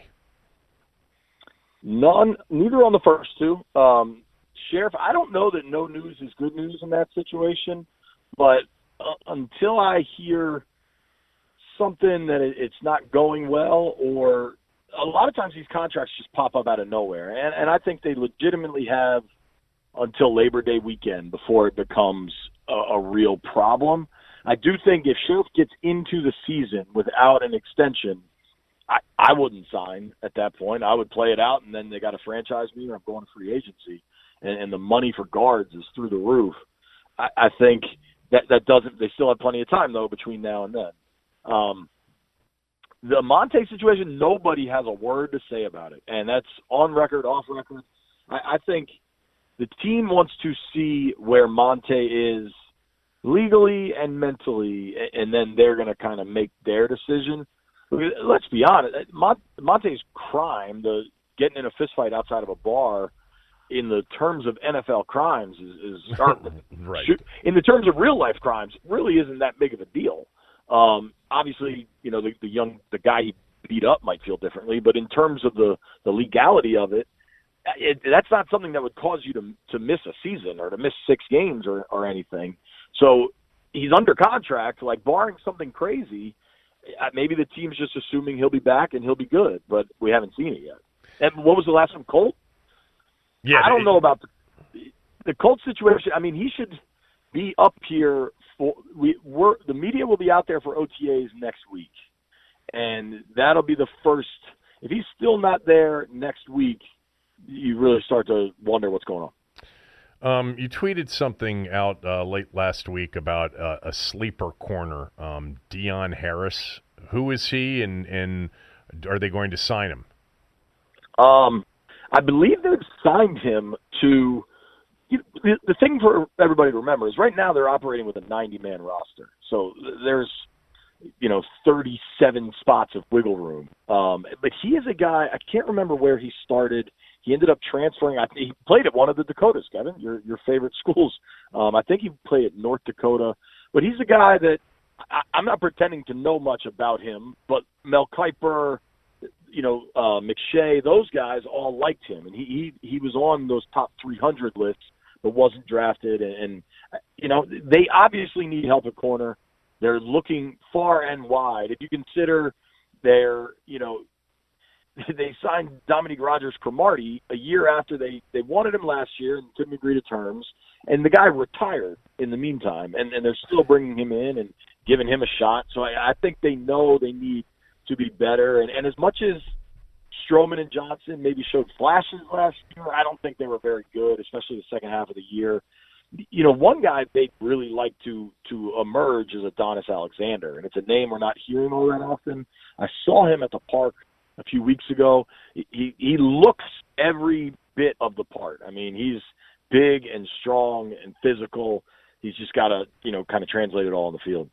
None, neither on the first two. Um, Scherff, I don't know that no news is good news in that situation, but uh, until I hear something that it, it's not going well, or a lot of times these contracts just pop up out of nowhere, and, and I think they legitimately have until Labor Day weekend before it becomes a, a real problem. I do think if Scherff gets into the season without an extension, I, I wouldn't sign at that point. I would play it out, and then they got to franchise me, or I'm going to free agency, and, and the money for guards is through the roof. I, I think that that doesn't. They still have plenty of time though between now and then. Um, the Monte situation, nobody has a word to say about it, and that's on record, off record. I, I think the team wants to see where Monte is legally and mentally, and then they're going to kind of make their decision. Let's be honest, Monte's crime, the getting in a fistfight outside of a bar, in the terms of NFL crimes, is, is right. In the terms of real life crimes, really isn't that big of a deal. Um, obviously, you know the, the young the guy he beat up might feel differently, but in terms of the the legality of it, it, that's not something that would cause you to to miss a season or to miss six games or or anything. So he's under contract. Like barring something crazy, uh, maybe the team's just assuming he'll be back and he'll be good, but we haven't seen it yet. And what was the last one, Colt? Yeah, I don't know about the, the Colt situation. I mean, he should be up here we. We're, the media will be out there for OTAs next week, and that'll be the first. If he's still not there next week, you really start to wonder what's going on. Um, you tweeted something out uh, late last week about uh, a sleeper corner, um, Dion Harris. Who is he, and and are they going to sign him? Um, I believe they've signed him to. You the, the thing for everybody to remember is right now they're operating with a 90 man roster, so there's you know 37 spots of wiggle room. Um, but he is a guy I can't remember where he started he ended up transferring. I, he played at one of the Dakotas, Kevin, your your favorite schools. Um, I think he played at North Dakota, but he's a guy that I, I'm not pretending to know much about him. But Mel Kiper, you know, uh, McShay, those guys all liked him, and he he he was on those top 300 lists, but wasn't drafted. And, and you know, they obviously need help at corner. They're looking far and wide. If you consider their, you know, they signed Dominique Rodgers-Cromartie a year after they they wanted him last year and couldn't agree to terms, and the guy retired in the meantime, and and they're still bringing him in and giving him a shot. So I, I think they know they need to be better, and and as much as Stroman and Johnson maybe showed flashes last year, I don't think they were very good, especially the second half of the year. You know, one guy they really like to to emerge is Adonis Alexander, and it's a name we're not hearing all that often. I saw him at the park a few weeks ago. He he looks every bit of the part. I mean, he's big and strong and physical. He's just got to you know kind of translate it all on the field.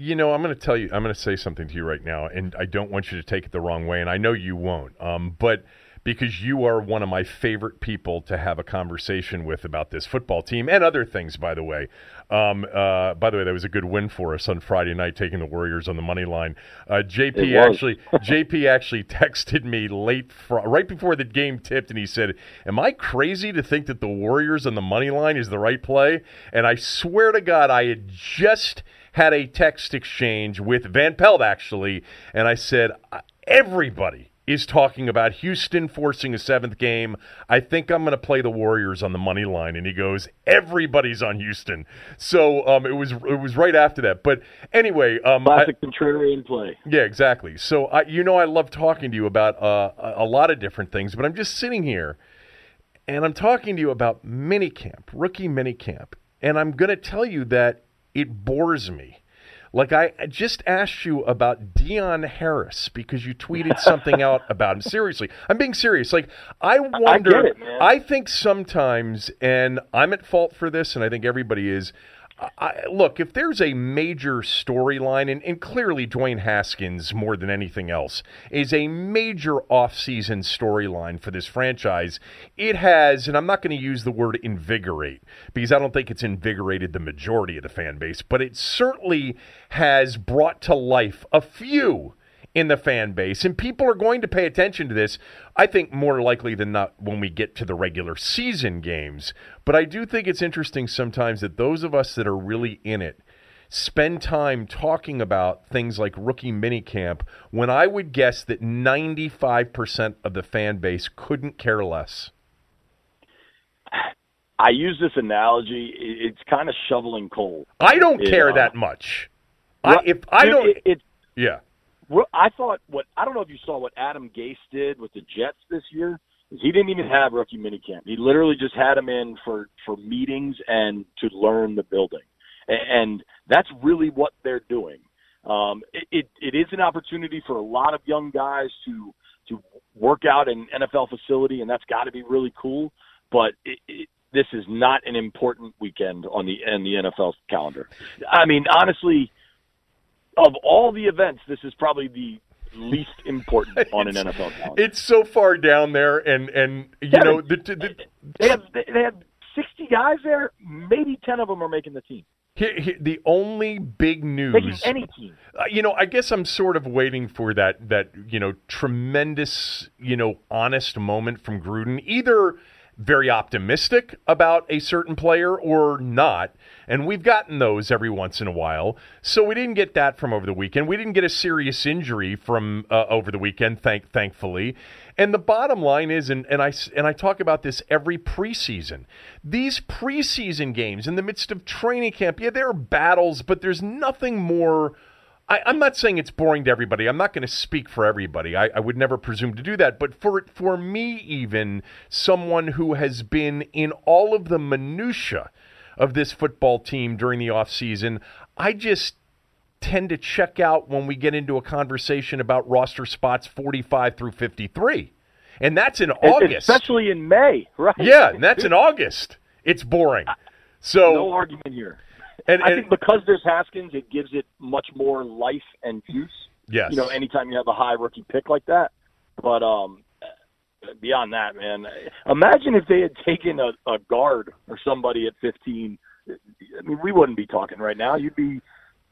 You know, I'm going to tell you, I'm going to say something to you right now, and I don't want you to take it the wrong way, and I know you won't. Um, but because you are one of my favorite people to have a conversation with about this football team and other things, by the way. Um, uh, by the way, that was a good win for us on Friday night, taking the Warriors on the money line. Uh, JP actually, JP actually texted me late, fr- right before the game tipped, and he said, "Am I crazy to think that the Warriors on the money line is the right play?" And I swear to God, I had just had a text exchange with Van Pelt actually, and I said, "Everybody." is talking about Houston forcing a seventh game. I think I'm going to play the Warriors on the money line, and he goes, "Everybody's on Houston." So um, it was it was right after that. But anyway, um, classic I, contrarian play. Yeah, exactly. So I, you know, I love talking to you about uh, a lot of different things, but I'm just sitting here, and I'm talking to you about minicamp, rookie minicamp, and I'm going to tell you that it bores me like I just asked you about Dion Harris because you tweeted something out about him. Seriously, I'm being serious. Like I wonder. I, it, I think sometimes, and I'm at fault for this, and I think everybody is. I, look, if there's a major storyline, and, and clearly Dwayne Haskins, more than anything else, is a major offseason storyline for this franchise, it has, and I'm not going to use the word invigorate because I don't think it's invigorated the majority of the fan base, but it certainly has brought to life a few in the fan base, and people are going to pay attention to this. I think more likely than not when we get to the regular season games. But I do think it's interesting sometimes that those of us that are really in it spend time talking about things like rookie minicamp when I would guess that 95% of the fan base couldn't care less. I use this analogy. It's kind of shoveling coal. I don't care uh, that much. I, if I don't, it, it, yeah. I thought what I don't know if you saw what Adam Gase did with the Jets this year. Is he didn't even have rookie minicamp. He literally just had him in for for meetings and to learn the building, and that's really what they're doing. Um, it, it, it is an opportunity for a lot of young guys to to work out in NFL facility, and that's got to be really cool. But it, it, this is not an important weekend on the in the NFL calendar. I mean, honestly, of all the events, this is probably the least important on an NFL calendar. It's so far down there, and and you yeah, know the, the, they have they have sixty guys there. Maybe ten of them are making the team. The only big news, making any team. Uh, you know, I guess I'm sort of waiting for that that you know tremendous you know honest moment from Gruden, either very optimistic about a certain player or not. And we've gotten those every once in a while. So we didn't get that from over the weekend. We didn't get a serious injury from uh, over the weekend, thank thankfully. And the bottom line is, and, and I and I talk about this every preseason. These preseason games in the midst of training camp, yeah, there are battles, but there's nothing more I, am not saying it's boring to everybody. I'm not going to speak for everybody. I, I, would never presume to do that. But for for me, even someone who has been in all of the minutia of this football team during the off season, I just tend to check out when we get into a conversation about roster spots 45 through 53. And that's in August. Especially in May, right? Yeah, and that's in August. It's boring. So no argument here. And, I think because there's Haskins, it gives it much more life and juice. Yes. You know, anytime you have a high rookie pick like that. But um beyond that, man, imagine if they had taken a, a guard or somebody at 15. I mean, we wouldn't be talking right now. You'd be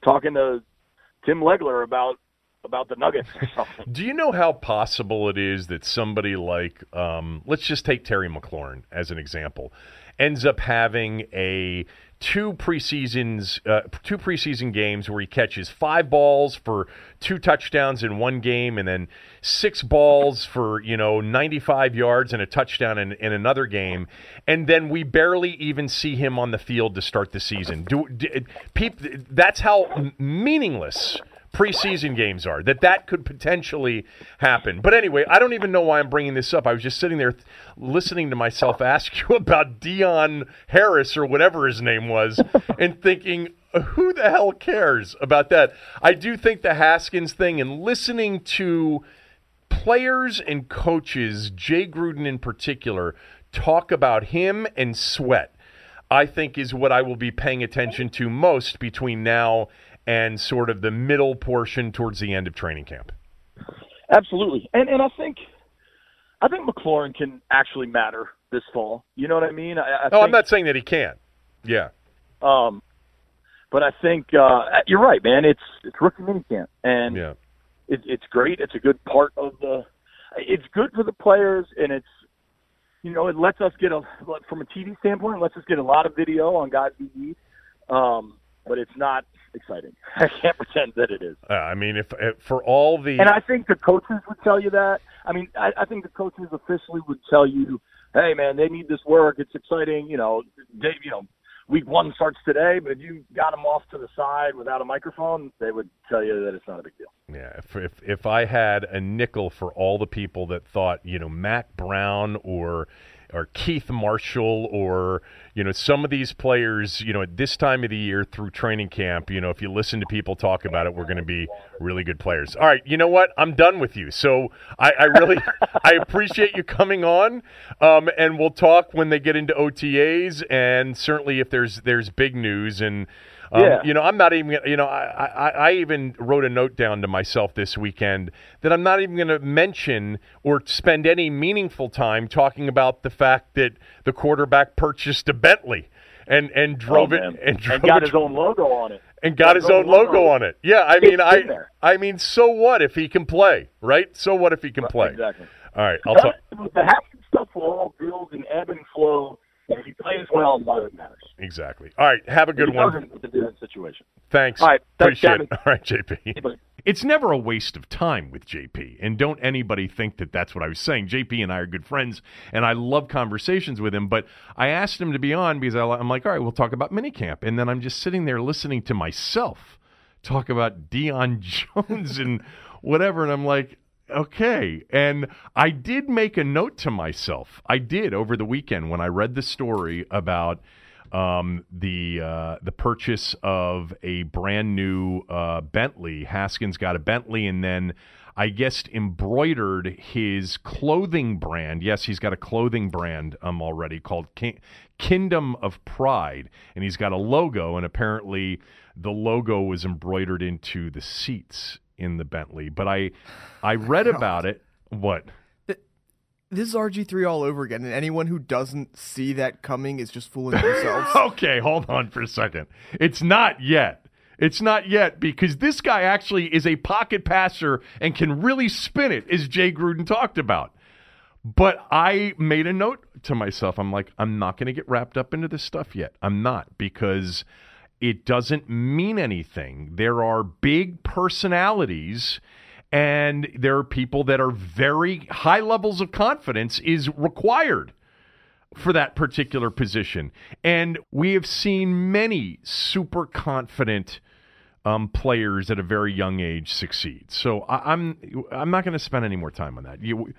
talking to Tim Legler about about the Nuggets Do you know how possible it is that somebody like, um, let's just take Terry McLaurin as an example, ends up having a two preseasons, uh, two preseason games where he catches five balls for two touchdowns in one game, and then six balls for you know 95 yards and a touchdown in, in another game, and then we barely even see him on the field to start the season. Do, do peep, that's how meaningless preseason games are that that could potentially happen. But anyway i don't even know why i'm bringing this up. I was just sitting there th- listening to myself ask you about dion harris or whatever his name was and thinking who the hell cares about that? I do think the haskins thing and listening to players and coaches jay gruden in particular talk about him and sweat i think is what i will be paying attention to most between now and sort of the middle portion towards the end of training camp. Absolutely, and and I think I think McLaurin can actually matter this fall. You know what I mean? I, I oh, think, I'm not saying that he can't. Yeah. Um, but I think uh, you're right, man. It's it's rookie minicamp, and yeah. it, it's great. It's a good part of the. It's good for the players, and it's you know it lets us get a from a TV standpoint, it lets us get a lot of video on guys we need. Um, but it's not exciting. I can't pretend that it is. Uh, I mean, if, if, for all the and I think the coaches would tell you that. I mean, I, I think the coaches officially would tell you, "Hey, man, they need this work. It's exciting. You know, they, you know, week one starts today, but if you got them off to the side without a microphone, they would tell you that it's not a big deal." Yeah, if if, if I had a nickel for all the people that thought, you know, Mack Brown or or Keith Marshall or you know, some of these players, you know, at this time of the year through training camp, you know, if you listen to people talk about it, we're going to be really good players. All right, you know what? I'm done with you. So I, I really, I appreciate you coming on, um, and we'll talk when they get into OTAs, and certainly if there's there's big news and. Um, Yeah. You know, I'm not even. You know, I, I I even wrote a note down to myself this weekend that I'm not even going to mention or spend any meaningful time talking about the fact that the quarterback purchased a Bentley and and drove Oh, it and drove got it his own logo on it. and got his own logo on it. Yeah, I mean, I there. I mean, so what if he can play, right? So what if he can play? Exactly. All right, I'll talk. The Haskins stuff will all build and ebb and flow. And if he plays well, none of it matters. Exactly. All right, have a good one. doesn't, it's situation. Thanks. All right, thanks, Appreciate Kevin. it. All right, JP. It's never a waste of time with JP, and don't anybody think that that's what I was saying. JP and I are good friends, and I love conversations with him. But I asked him to be on because I, I'm like, all right, we'll talk about minicamp, and then I'm just sitting there listening to myself talk about Dion Jones and whatever, and I'm like, okay. And I did make a note to myself. I did over the weekend when I read the story about um, the uh, the purchase of a brand new uh, Bentley. Haskins got a Bentley, and then I guess embroidered his clothing brand. Yes, he's got a clothing brand um, already called King- Kingdom of Pride, and he's got a logo, and apparently the logo was embroidered into the seats in the Bentley. But I I read about it. What? This is RG3 all over again, and anyone who doesn't see that coming is just fooling themselves. Okay, hold on for a second. It's not yet. It's not yet because this guy actually is a pocket passer and can really spin it, as Jay Gruden talked about. But I made a note to myself. I'm like, I'm not going to get wrapped up into this stuff yet. I'm not because it doesn't mean anything. There are big personalities and there are people that are very high levels of confidence is required for that particular position. And we have seen many super confident um, players at a very young age succeed. So I, I'm I'm not going to spend any more time on that. You,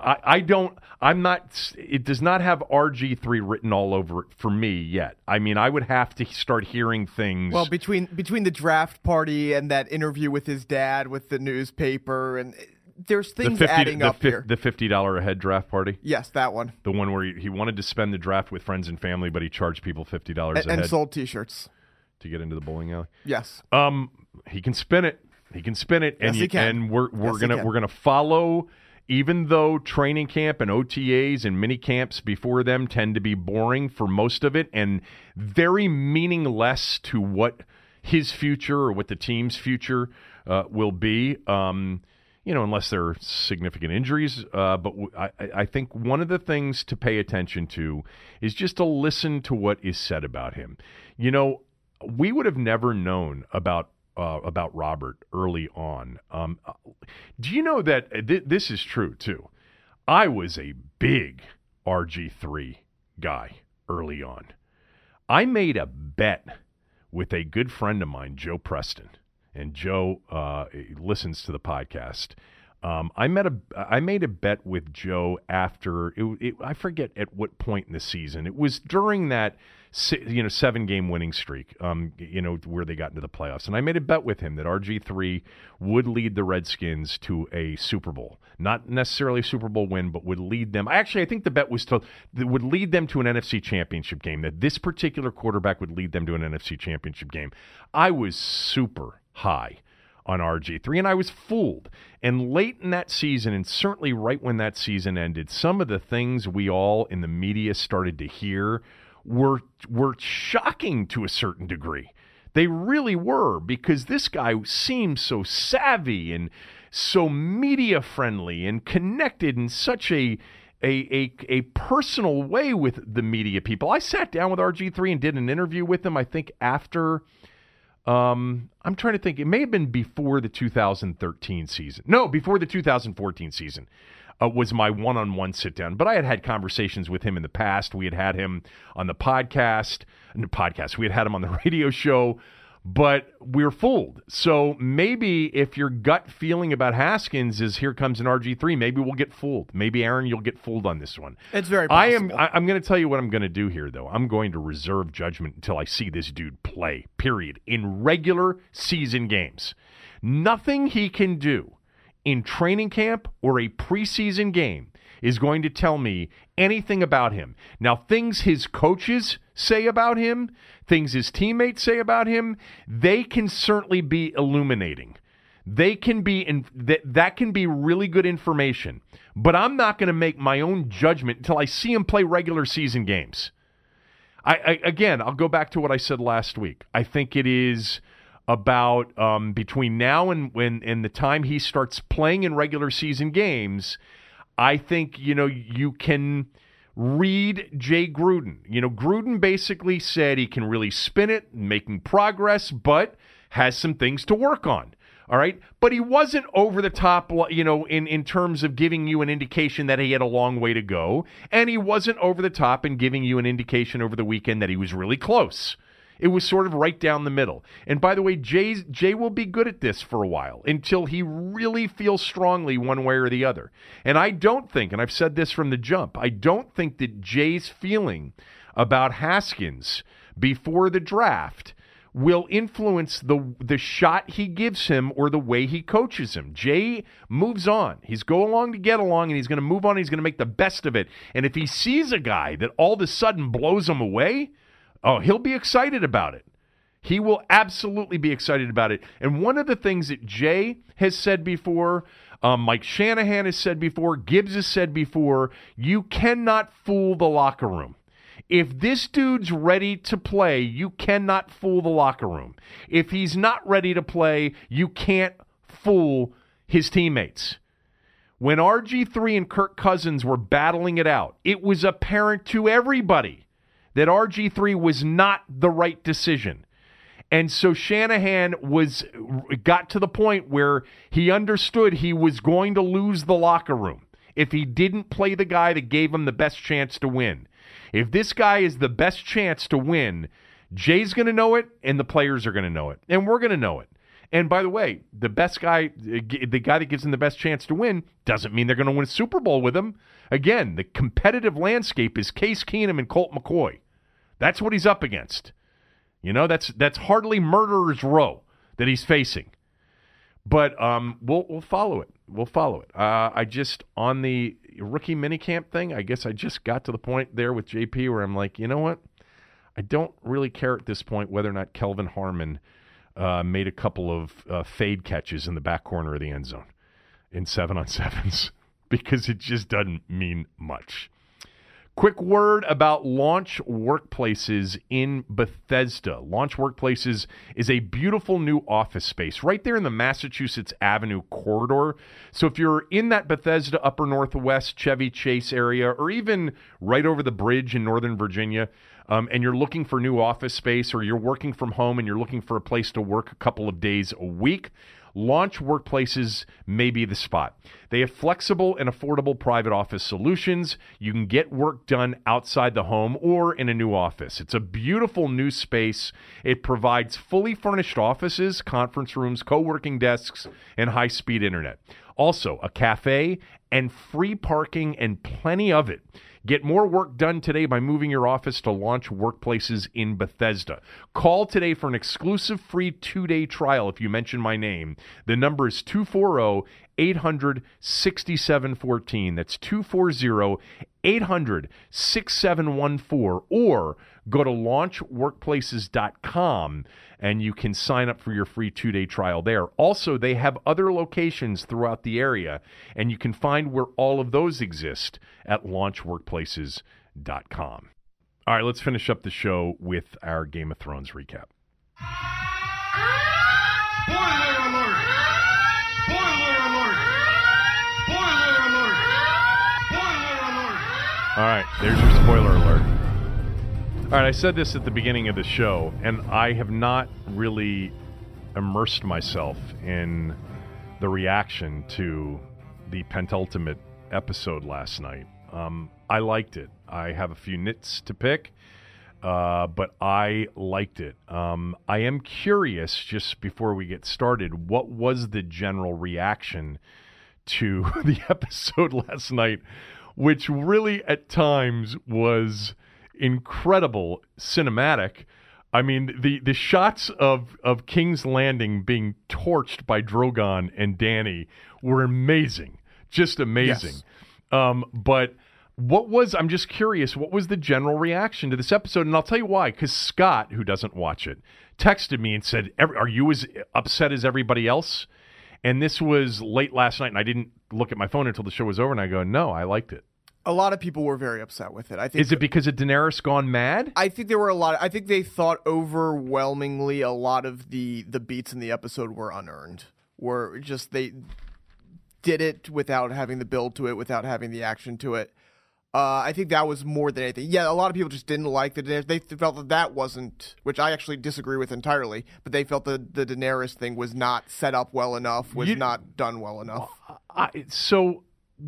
I, I don't. I'm not. It does not have RG three written all over it for me yet. I mean, I would have to start hearing things. Well, between between the draft party and that interview with his dad with the newspaper, and uh, there's the things fifty adding the, up fif- here. the fifty dollar a head draft party, yes, that one, the one where he, he wanted to spend the draft with friends and family, but he charged people fifty dollars and, and sold T-shirts. To get into the bowling alley. Yes, Um, he can spin it. He can spin it, and Yes, he you- can. and we're we're Yes, gonna we're gonna follow. Even though training camp and OTAs and mini camps before them tend to be boring for most of it and very meaningless to what his future or what the team's future uh, will be. Um, you know, unless there are significant injuries. Uh, but w- I- I think one of the things to pay attention to is just to listen to what is said about him. You know, we would have never known about uh, about Robert early on. Um, uh, do you know that uh, th- this is true too? I was a big RG three guy early on. I made a bet with a good friend of mine, Joe Preston, and Joe uh, listens to the podcast. Um, I met a I made a bet with Joe after it, it, I forget at what point in the season. It was during that you know seven game winning streak. Um, you know where they got into the playoffs, and I made a bet with him that RG three would lead the Redskins to a Super Bowl, not necessarily a Super Bowl win, but would lead them. Actually, I think the bet was to would lead them to an NFC Championship game. That this particular quarterback would lead them to an NFC Championship game. I was super high on RG3, and I was fooled. And late in that season, and certainly right when that season ended, some of the things we all in the media started to hear were were shocking to a certain degree. They really were because this guy seemed so savvy and so media friendly and connected in such a a, a a personal way with the media people. I sat down with RG3 and did an interview with him. I think after um, I'm trying to think. It may have been before the 2013 season. No, before the 2014 season uh, was my one-on-one sit-down. But I had had conversations with him in the past. We had had him on the podcast, the podcast. We had had him on the radio show. but we're fooled. So maybe if your gut feeling about Haskins is here comes an RG3, maybe we'll get fooled. Maybe Aaron, you'll get fooled on this one. It's very I am. I, I'm going to tell you what I'm going to do here, though. I'm going to reserve judgment until I see this dude play. Period. In regular season games, nothing he can do in training camp or a preseason game is going to tell me anything about him. Now, things his coaches say about him, things his teammates say about him, they can certainly be illuminating. They can be in that that can be really good information. But I'm not going to make my own judgment until I see him play regular season games. I, I again, I'll go back to what I said last week. I think it is about um, between now and when and the time he starts playing in regular season games. I think you know you can read Jay Gruden. You know, Gruden basically said he can really spin it, making progress, but has some things to work on. All right. But he wasn't over the top, you know, in, in terms of giving you an indication that he had a long way to go. And he wasn't over the top in giving you an indication over the weekend that he was really close. It was sort of right down the middle. And by the way, Jay's, Jay will be good at this for a while until he really feels strongly one way or the other. And I don't think, and I've said this from the jump, I don't think that Jay's feeling about Haskins before the draft will influence the the shot he gives him or the way he coaches him. Jay moves on. He's go along to get along and he's going to move on. He's going to make the best of it. And if he sees a guy that all of a sudden blows him away, oh, he'll be excited about it. He will absolutely be excited about it. And one of the things that Jay has said before, um, Mike Shanahan has said before, Gibbs has said before, you cannot fool the locker room. If this dude's ready to play, you cannot fool the locker room. If he's not ready to play, you can't fool his teammates. When RG3 and Kirk Cousins were battling it out, it was apparent to everybody that RG3 was not the right decision. And so Shanahan was got to the point where he understood he was going to lose the locker room if he didn't play the guy that gave him the best chance to win. If this guy is the best chance to win, Jay's going to know it and the players are going to know it. And we're going to know it. And by the way, the best guy, the guy that gives them the best chance to win, doesn't mean they're going to win a Super Bowl with him. Again, the competitive landscape is Case Keenum and Colt McCoy. That's what he's up against. You know, that's that's hardly murderer's row that he's facing. But um, we'll we'll follow it. We'll follow it. Uh, I just on the rookie minicamp thing. I guess I just got to the point there with JP where I'm like, you know what? I don't really care at this point whether or not Kelvin Harmon uh, made a couple of uh, fade catches in the back corner of the end zone in seven on sevens because it just doesn't mean much. Quick word about Launch Workplaces in Bethesda. Launch Workplaces is a beautiful new office space right there in the Massachusetts Avenue corridor. So if you're in that Bethesda Upper Northwest Chevy Chase area, or even right over the bridge in Northern Virginia, um, and you're looking for new office space, or you're working from home and you're looking for a place to work a couple of days a week, Launch Workplaces may be the spot. They have flexible and affordable private office solutions. You can get work done outside the home or in a new office. It's a beautiful new space. It provides fully furnished offices, conference rooms, co working desks, and high speed internet. Also, a cafe and free parking and plenty of it. Get more work done today by moving your office to Launch Workplaces in Bethesda. Call today for an exclusive free two day trial if you mention my name. The number is 240 800 6714. That's 240 800 6714. Or go to launchworkplaces.com and you can sign up for your free two day trial there. Also, they have other locations throughout the area, and you can find where all of those exist at launchworkplaces.com. All right, let's finish up the show with our Game of Thrones recap. Alert! Alert! Alert! Alert! All right, there's your spoiler alert. All right, I said this at the beginning of the show, and I have not really immersed myself in the reaction to the penultimate episode last night. Um, I liked it. I have a few nits to pick. uh, but I liked it. Um, I am curious, just before we get started, what was the general reaction to the episode last night, which really at times was incredible cinematic. I mean, the, the shots of, of King's Landing being torched by Drogon and Dany were amazing. Just amazing. Yes. Um, but what was, I'm just curious, what was the general reaction to this episode? And I'll tell you why. Because Scott, who doesn't watch it, texted me and said, Are you as upset as everybody else? And this was late last night, and I didn't look at my phone until the show was over, and I go, No, I liked it. A lot of people were very upset with it. I think Is it because of Daenerys gone mad? I think there were a lot. I think they thought overwhelmingly a lot of the the beats in the episode were unearned. Were just they did it without having the build to it, without having the action to it. Uh, I think that was more than anything. Yeah, a lot of people just didn't like the Daenerys. They felt that that wasn't, which I actually disagree with entirely. But they felt the the Daenerys thing was not set up well enough, was You- not done well enough. I, so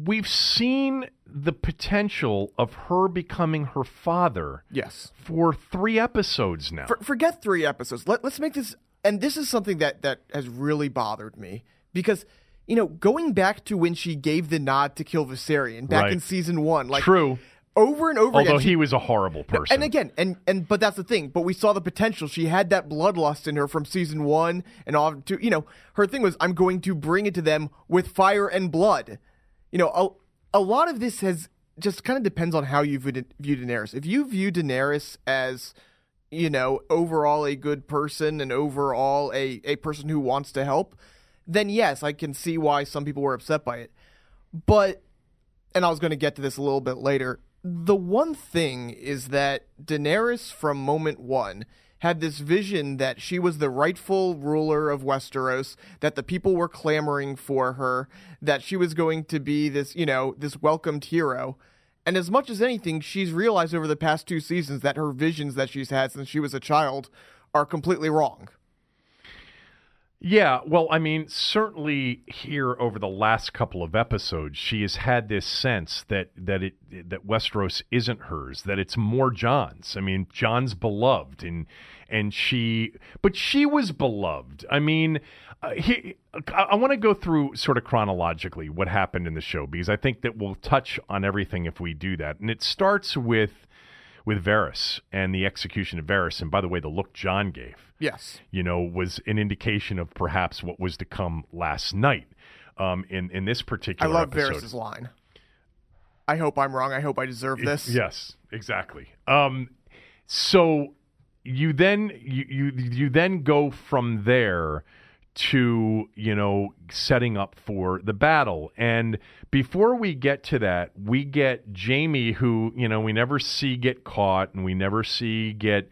we've seen the potential of her becoming her father Yes. for three episodes now. For, forget three episodes. Let, let's make this, and this is something that that has really bothered me because you know going back to when she gave the nod to kill Viserion back Right. in season one, like True. over and over Although again. she- he was a horrible person. and again, and and but that's the thing. But we saw the potential. She had that bloodlust in her from season one, and all to you know, her thing was, I'm going to bring it to them with fire and blood. You know, a, a lot of this has just kind of depends on how you view, view Daenerys. If you view Daenerys as you know, overall a good person and overall a, a person who wants to help, then yes, I can see why some people were upset by it. But and I was going to get to this a little bit later. The one thing is that Daenerys, from moment one, had this vision that she was the rightful ruler of Westeros, that the people were clamoring for her, that she was going to be this, you know, this welcomed hero. And as much as anything, she's realized over the past two seasons that her visions that she's had since she was a child are completely wrong. Yeah, well, I mean, certainly here over the last couple of episodes, she has had this sense that that it that Westeros isn't hers, that it's more Jon's. I mean, Jon's beloved, and and she, but she was beloved. I mean, uh, he, I, I want to go through sort of chronologically what happened in the show because I think that we'll touch on everything if we do that, and it starts with with Varys and the execution of Varys, and by the way, the look Jon gave Yes. you know, was an indication of perhaps what was to come last night. Um, in in this particular, I love episode. Varys' line. I hope I'm wrong. I hope I deserve this. Yes, exactly. Um, so you then you, you you then go from there to you know setting up for the battle and before we get to that we get Jaime who you know we never see get caught and we never see get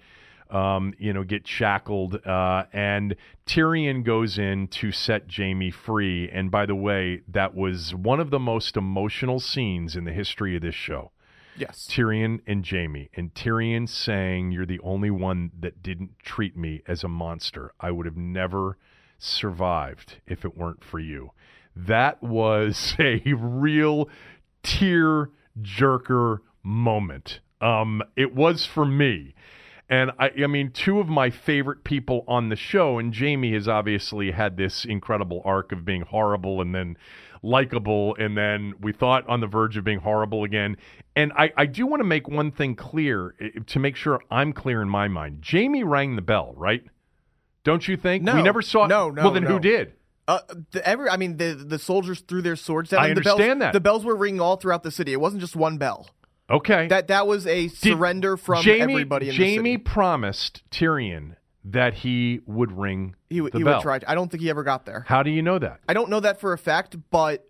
um, you know, get shackled. Uh, and Tyrion goes in to set Jaime free. And by the way, that was one of the most emotional scenes in the history of this show. Yes. Tyrion and Jaime, and Tyrion saying, You're the only one that didn't treat me as a monster. I would have never survived if it weren't for you. That was a real tear jerker moment. Um, it was for me. And I, I mean, two of my favorite people on the show, and Jaime has obviously had this incredible arc of being horrible and then likable, and then we thought on the verge of being horrible again. And I, I do want to make one thing clear eh, to make sure I'm clear in my mind. Jaime rang the bell, right? Don't you think? No. we never saw. No, no, Well, then no. who did? Uh, the, every, I mean, the the soldiers threw their swords down. I and the understand bells, that. the bells were ringing all throughout the city. It wasn't just one bell. Okay. That that was a Did- surrender from Jaime, everybody in Jaime the city. promised Tyrion that he would ring He, w- the he bell. would try. I don't think he ever got there. How do you know that? I don't know that for a fact, but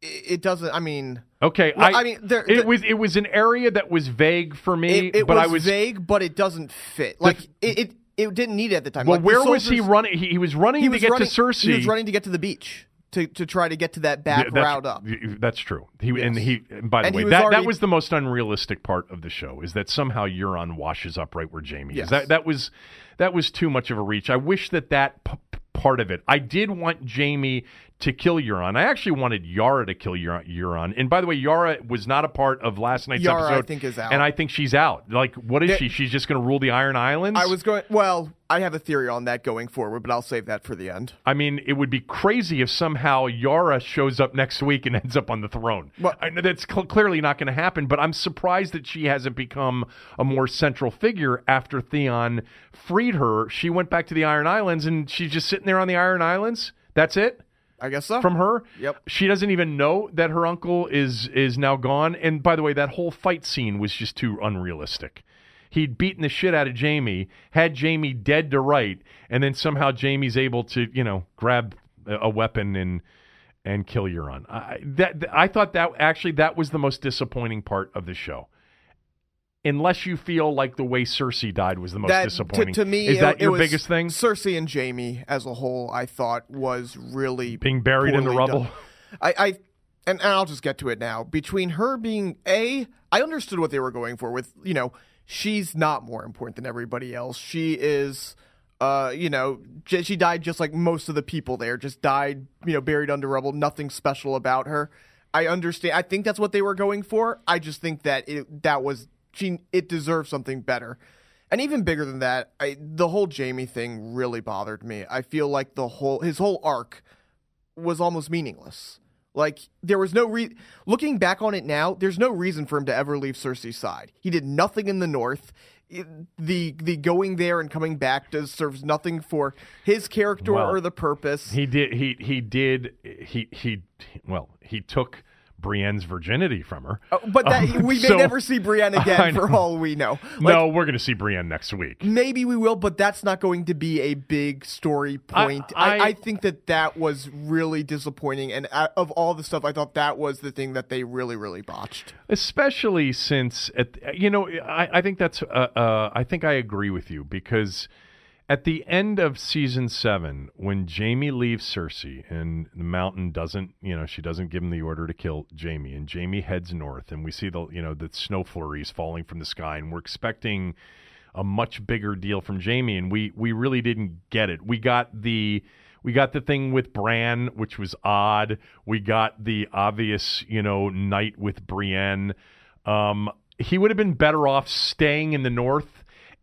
it, doesn't. I mean, Okay, Well, I, I mean, there- it the- was it was an area that was vague for me, it, it but was, I was vague, but it doesn't fit. Like it, it, it didn't need it at the time. well. Like, where was he running? He, he was running He to was get running, to Cersei. He was running to get to the beach to, to try to get to that back Yeah, route up. That's true. He and he. And by the And way, was that already- that was the most unrealistic part of the show is that somehow Euron washes up right where Jaime Yes. is. That that was that was too much of a reach. I wish that that p- part of it. I did want Jaime to kill Euron. I actually wanted Yara to kill Euron. And by the way, Yara was not a part of last night's Yara, I episode. think, is out. And I think she's out. Like, what is she? She's just going to rule the Iron Islands? I was going. Well, I have a theory on that going forward, but I'll save that for the end. I mean, it would be crazy if somehow Yara shows up next week and ends up on the throne. Well- I know that's cl- clearly not going to happen, but I'm surprised that she hasn't become a more central figure after Theon freed her. She went back to the Iron Islands and she's just sitting there on the Iron Islands. That's it I guess so. from her. Yep. She doesn't even know that her uncle is is now gone. And by the way, that whole fight scene was just too unrealistic. He'd beaten the shit out of Jaime, had Jaime dead to right, and then somehow Jaime's able to, you know, grab a weapon and and kill Euron. I, that I thought that actually that was the most disappointing part of the show. Unless you feel like the way Cersei died was the most that disappointing. To, to me, is it- that it your was biggest thing? Cersei and Jaime as a whole, I thought was really Being buried in the rubble. done. I, I and, and I'll just get to it now. Between her being a, I understood what they were going for with you know she's not more important than everybody else. She is. Uh, you know, j- she died just like most of the people there. Just died, you know, buried under rubble. Nothing special about her. I understand. I think that's what they were going for. I just think that it that was she. It deserves something better. And even bigger than that, I, the whole Jaime thing really bothered me. I feel like the whole his whole arc was almost meaningless. Like there was no re looking back on it now, there's no reason for him to ever leave Cersei's side. He did nothing in the north. It- the the going there and coming back does serves nothing for his character Well, or the purpose. He did. He he did. He he. Well, he took Brienne's virginity from her. Uh, but that, Um, we may so- never see Brienne again for all we know. Like, no, we're going to see Brienne next week. Maybe we will, but that's not going to be a big story point. I, I- I, think that that was really disappointing, and of all the stuff, I thought that was the thing that they really, really botched. especially since at you know I, I think that's uh, uh, I think I agree with you because at the end of season seven when Jaime leaves Cersei and the Mountain doesn't you know she doesn't give him the order to kill Jaime and Jaime heads north and we see the you know the snow flurries falling from the sky and we're expecting a much bigger deal from Jaime, and we we really didn't get it. We got the we got the thing with Bran, which was odd. We got the obvious, you know, night with Brienne. Um, he would have been better off staying in the north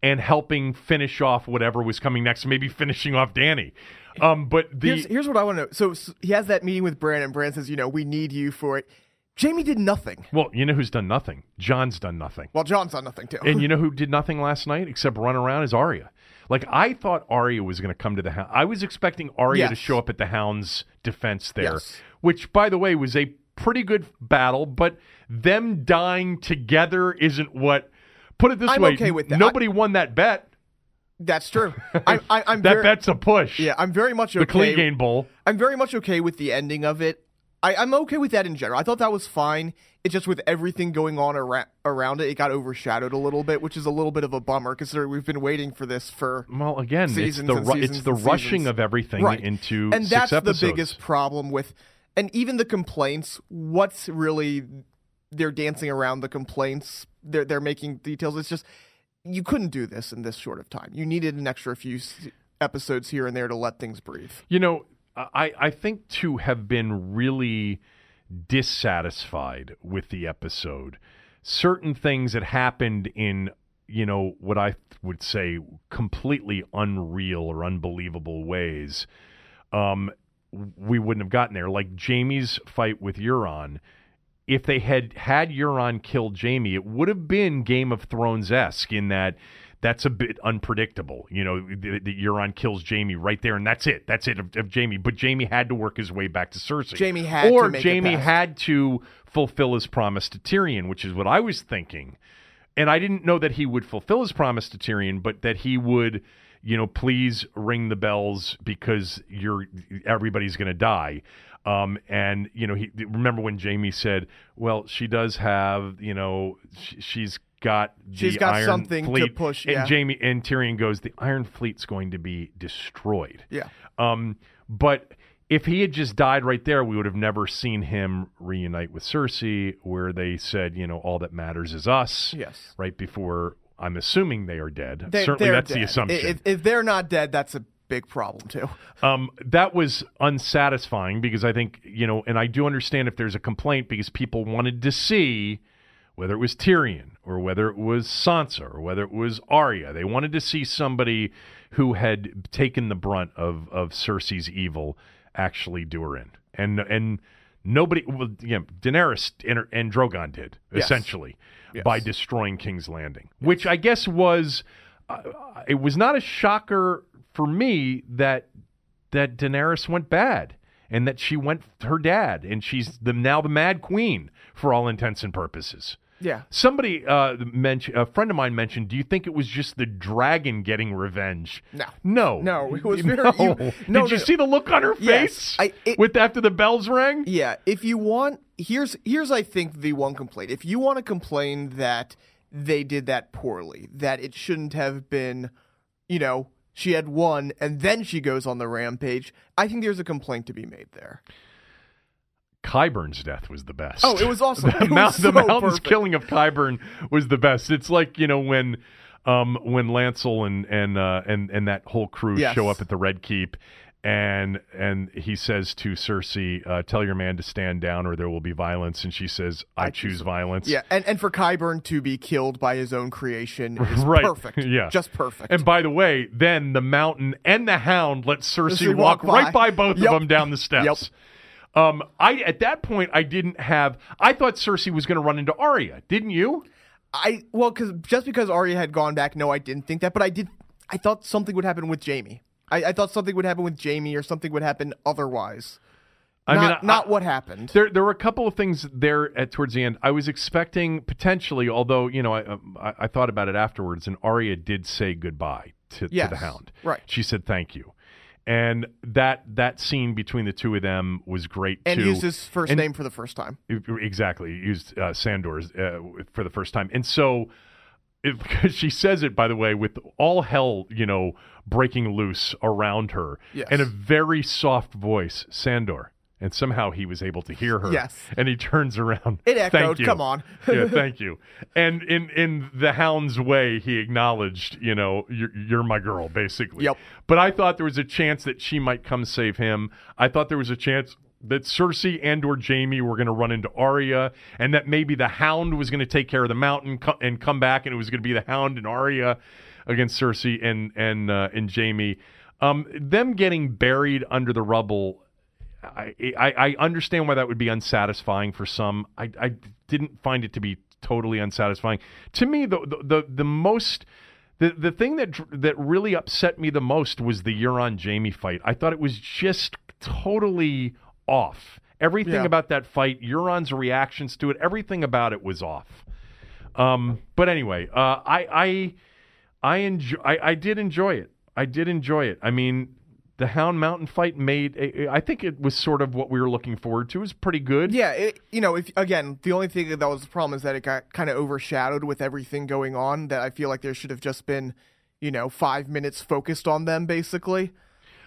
and helping finish off whatever was coming next, maybe finishing off Dany. Um, but the Here's, here's what I want to know. So, s he has that meeting with Bran, and Bran says, "You know, we need you for it." Jaime did nothing. well, you know who's done nothing? Jon's done nothing. Well, Jon's done nothing too. And you know who did nothing last night except run around is Arya. Like I thought Arya was going to come to the hound. I was expecting Arya to show up at the Hound's defense there, Yes. which by the way was a pretty good battle, but them dying together isn't what put it this I'm way, okay with that. nobody won that bet. That's true. I, I, I'm That very, bet's a push. yeah, I'm very much the okay. Clegane Bowl. I'm very much okay with the ending of it. I, I'm okay with that in general. I thought that was fine. It's just with everything going on ara- around it, it got overshadowed a little bit, which is a little bit of a bummer considering we've been waiting for this for Well, again, seasons it's the ru- seasons it's the rushing of everything right. into and that's the biggest problem with, and even the complaints. What's really they're dancing around the complaints. They're they're making details. It's just you couldn't do this in this short of time. You needed an extra few episodes here and there to let things breathe. You know, I, I think to have been really dissatisfied with the episode, certain things that happened in, you know, what I would say completely unreal or unbelievable ways, um, we wouldn't have gotten there. Like Jaime's fight with Euron. If they had had Euron kill Jaime, it would have been Game of Thrones esque in that that's a bit unpredictable. You know, the, the Euron kills Jaime right there, and that's it. That's it of, of Jaime. But Jaime had to work his way back to Cersei. Jaime had or to make it Jaime had to fulfill his promise to Tyrion, which is what I was thinking. And I didn't know that he would fulfill his promise to Tyrion, but that he would, you know, please ring the bells because you're everybody's going to die. Um, and you know, he remember when Jaime said, "Well, she does have, you know, sh- she's got the She's got Iron something to Fleet." push, And. Jaime and Tyrion goes, "The Iron Fleet's going to be destroyed." Yeah. Um, but if he had just died right there, we would have never seen him reunite with Cersei, where they said, you know, all that matters is us. Yes. Right before, I'm assuming they are dead. They, Certainly, that's the assumption. If, if they're not dead, that's a big problem too. Um, that was unsatisfying because I think, you know, and I do understand if there's a complaint because people wanted to see whether it was Tyrion or whether it was Sansa or whether it was Arya. They wanted to see somebody who had taken the brunt of, of Cersei's evil actually do her in. And, and, Nobody, well, you know, Daenerys and, and Drogon did Yes. essentially Yes. by destroying King's Landing, which I guess was uh, it was not a shocker for me that that Daenerys went bad and that she went her dad and she's the now the Mad Queen for all intents and purposes. Yeah. Somebody uh, mentioned a friend of mine mentioned. Do you think it was just the dragon getting revenge? No. no, No, it was no. you- no, Did you see the look on her Yes, face I- it- with after the bells rang? Yeah, if you want, here's here's I think the one complaint. If you want to complain that they did that poorly, that it shouldn't have been, you know, she had won and then she goes on the rampage, I think there's a complaint to be made there. Qyburn's death was the best. Oh, it was awesome. the, It was the so mountain's perfect. killing of Qyburn was the best. It's like you know when, um, when Lancel and and uh, and and that whole crew Yes. show up at the Red Keep, and and he says to Cersei, uh, "Tell your man to stand down, or there will be violence." And she says, "I, choose violence." Yeah, and, and for Qyburn to be killed by his own creation is Right. perfect. Yeah. Just perfect. And by the way, then the mountain and the hound let Cersei walk, walk right by. by both Yep. of them down the steps. Um, I at that point I didn't have. I thought Cersei was going to run into Arya. Didn't you? I well, because just because Arya had gone back, no, I didn't think that, but I did. I thought something would happen with Jaime. I, I thought something would happen with Jaime, or something would happen otherwise. I not, mean, I- not what happened. There, there were a couple of things there at towards the end. I was expecting potentially, although you know, I, um, I, I thought about it afterwards, and Arya did say goodbye to, to the Hound. right. She said thank you, and that that scene between the two of them was great and too. used his first And- name for the first time. Exactly, used uh, Sandor's uh, for the first time, and so it, because she says it, by the way, with all hell, you know, breaking loose around her, Yes. and a very soft voice, Sandor, and somehow he was able to hear her. Yes. and he turns around. It echoed, Thank you. come on. yeah, thank you. And in in the Hound's way, he acknowledged, you know, you're, you're my girl, basically. Yep. But I thought there was a chance that she might come save him. I thought there was a chance that Cersei and or Jaime were going to run into Arya, and that maybe the Hound was going to take care of the mountain co- and come back, and it was going to be the Hound and Arya against Cersei and and uh, and Jaime. Um, them getting buried under the rubble. I, I I understand why that would be unsatisfying for some. I, I didn't find it to be totally unsatisfying. To me, the the the, the most the the thing that that really upset me the most was the Euron Jaime fight. I thought it was just totally off. Everything Yeah. about that fight, Euron's reactions to it, everything about it was off. Um, but anyway, uh, I I I enjoy. I, I did enjoy it. I did enjoy it. I mean, the Hound Mountain fight made. I think it was sort of what we were looking forward to. It was pretty good. Yeah, it, you know, if again, the only thing that was the problem is that it got kind of overshadowed with everything going on. That I feel like there should have just been, you know, five minutes focused on them, basically.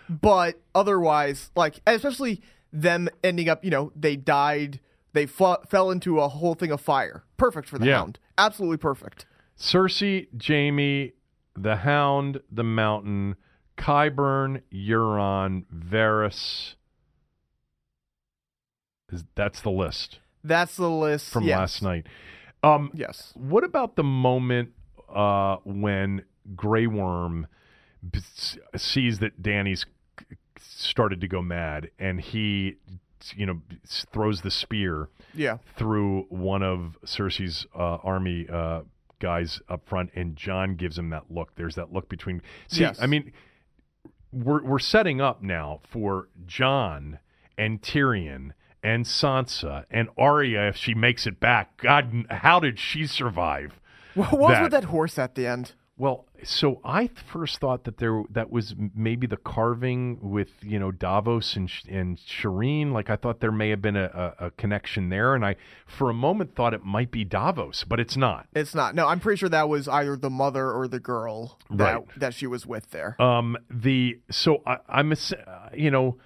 But otherwise, like especially them ending up, you know, they died, they fa- fell into a whole thing of fire. Perfect for the Yeah. Hound, absolutely perfect. Cersei, Jaime, the Hound, the Mountain, Qyburn, Euron, Varys. Is that's the list That's the list from yes. last night. Um, Yes. What about the moment uh, when Grey Worm sees that Dany's started to go mad, and he, you know, throws the spear Yeah. through one of Cersei's uh, army uh, guys up front, and Jon gives him that look. There's that look between. See, Yes. I mean, we're we're setting up now for Jon and Tyrion and Sansa and Arya if she makes it back. God, how did she survive? What was That- with that horse at the end? Well, so I first thought that there that was maybe the carving with you know Davos and and Shireen. Like I thought there may have been a, a, a connection there, and I for a moment thought it might be Davos, but it's not. It's not. No, I'm pretty sure that was either the mother or the girl that Right. that she was with there. Um, the so I, I'm ass- uh, you know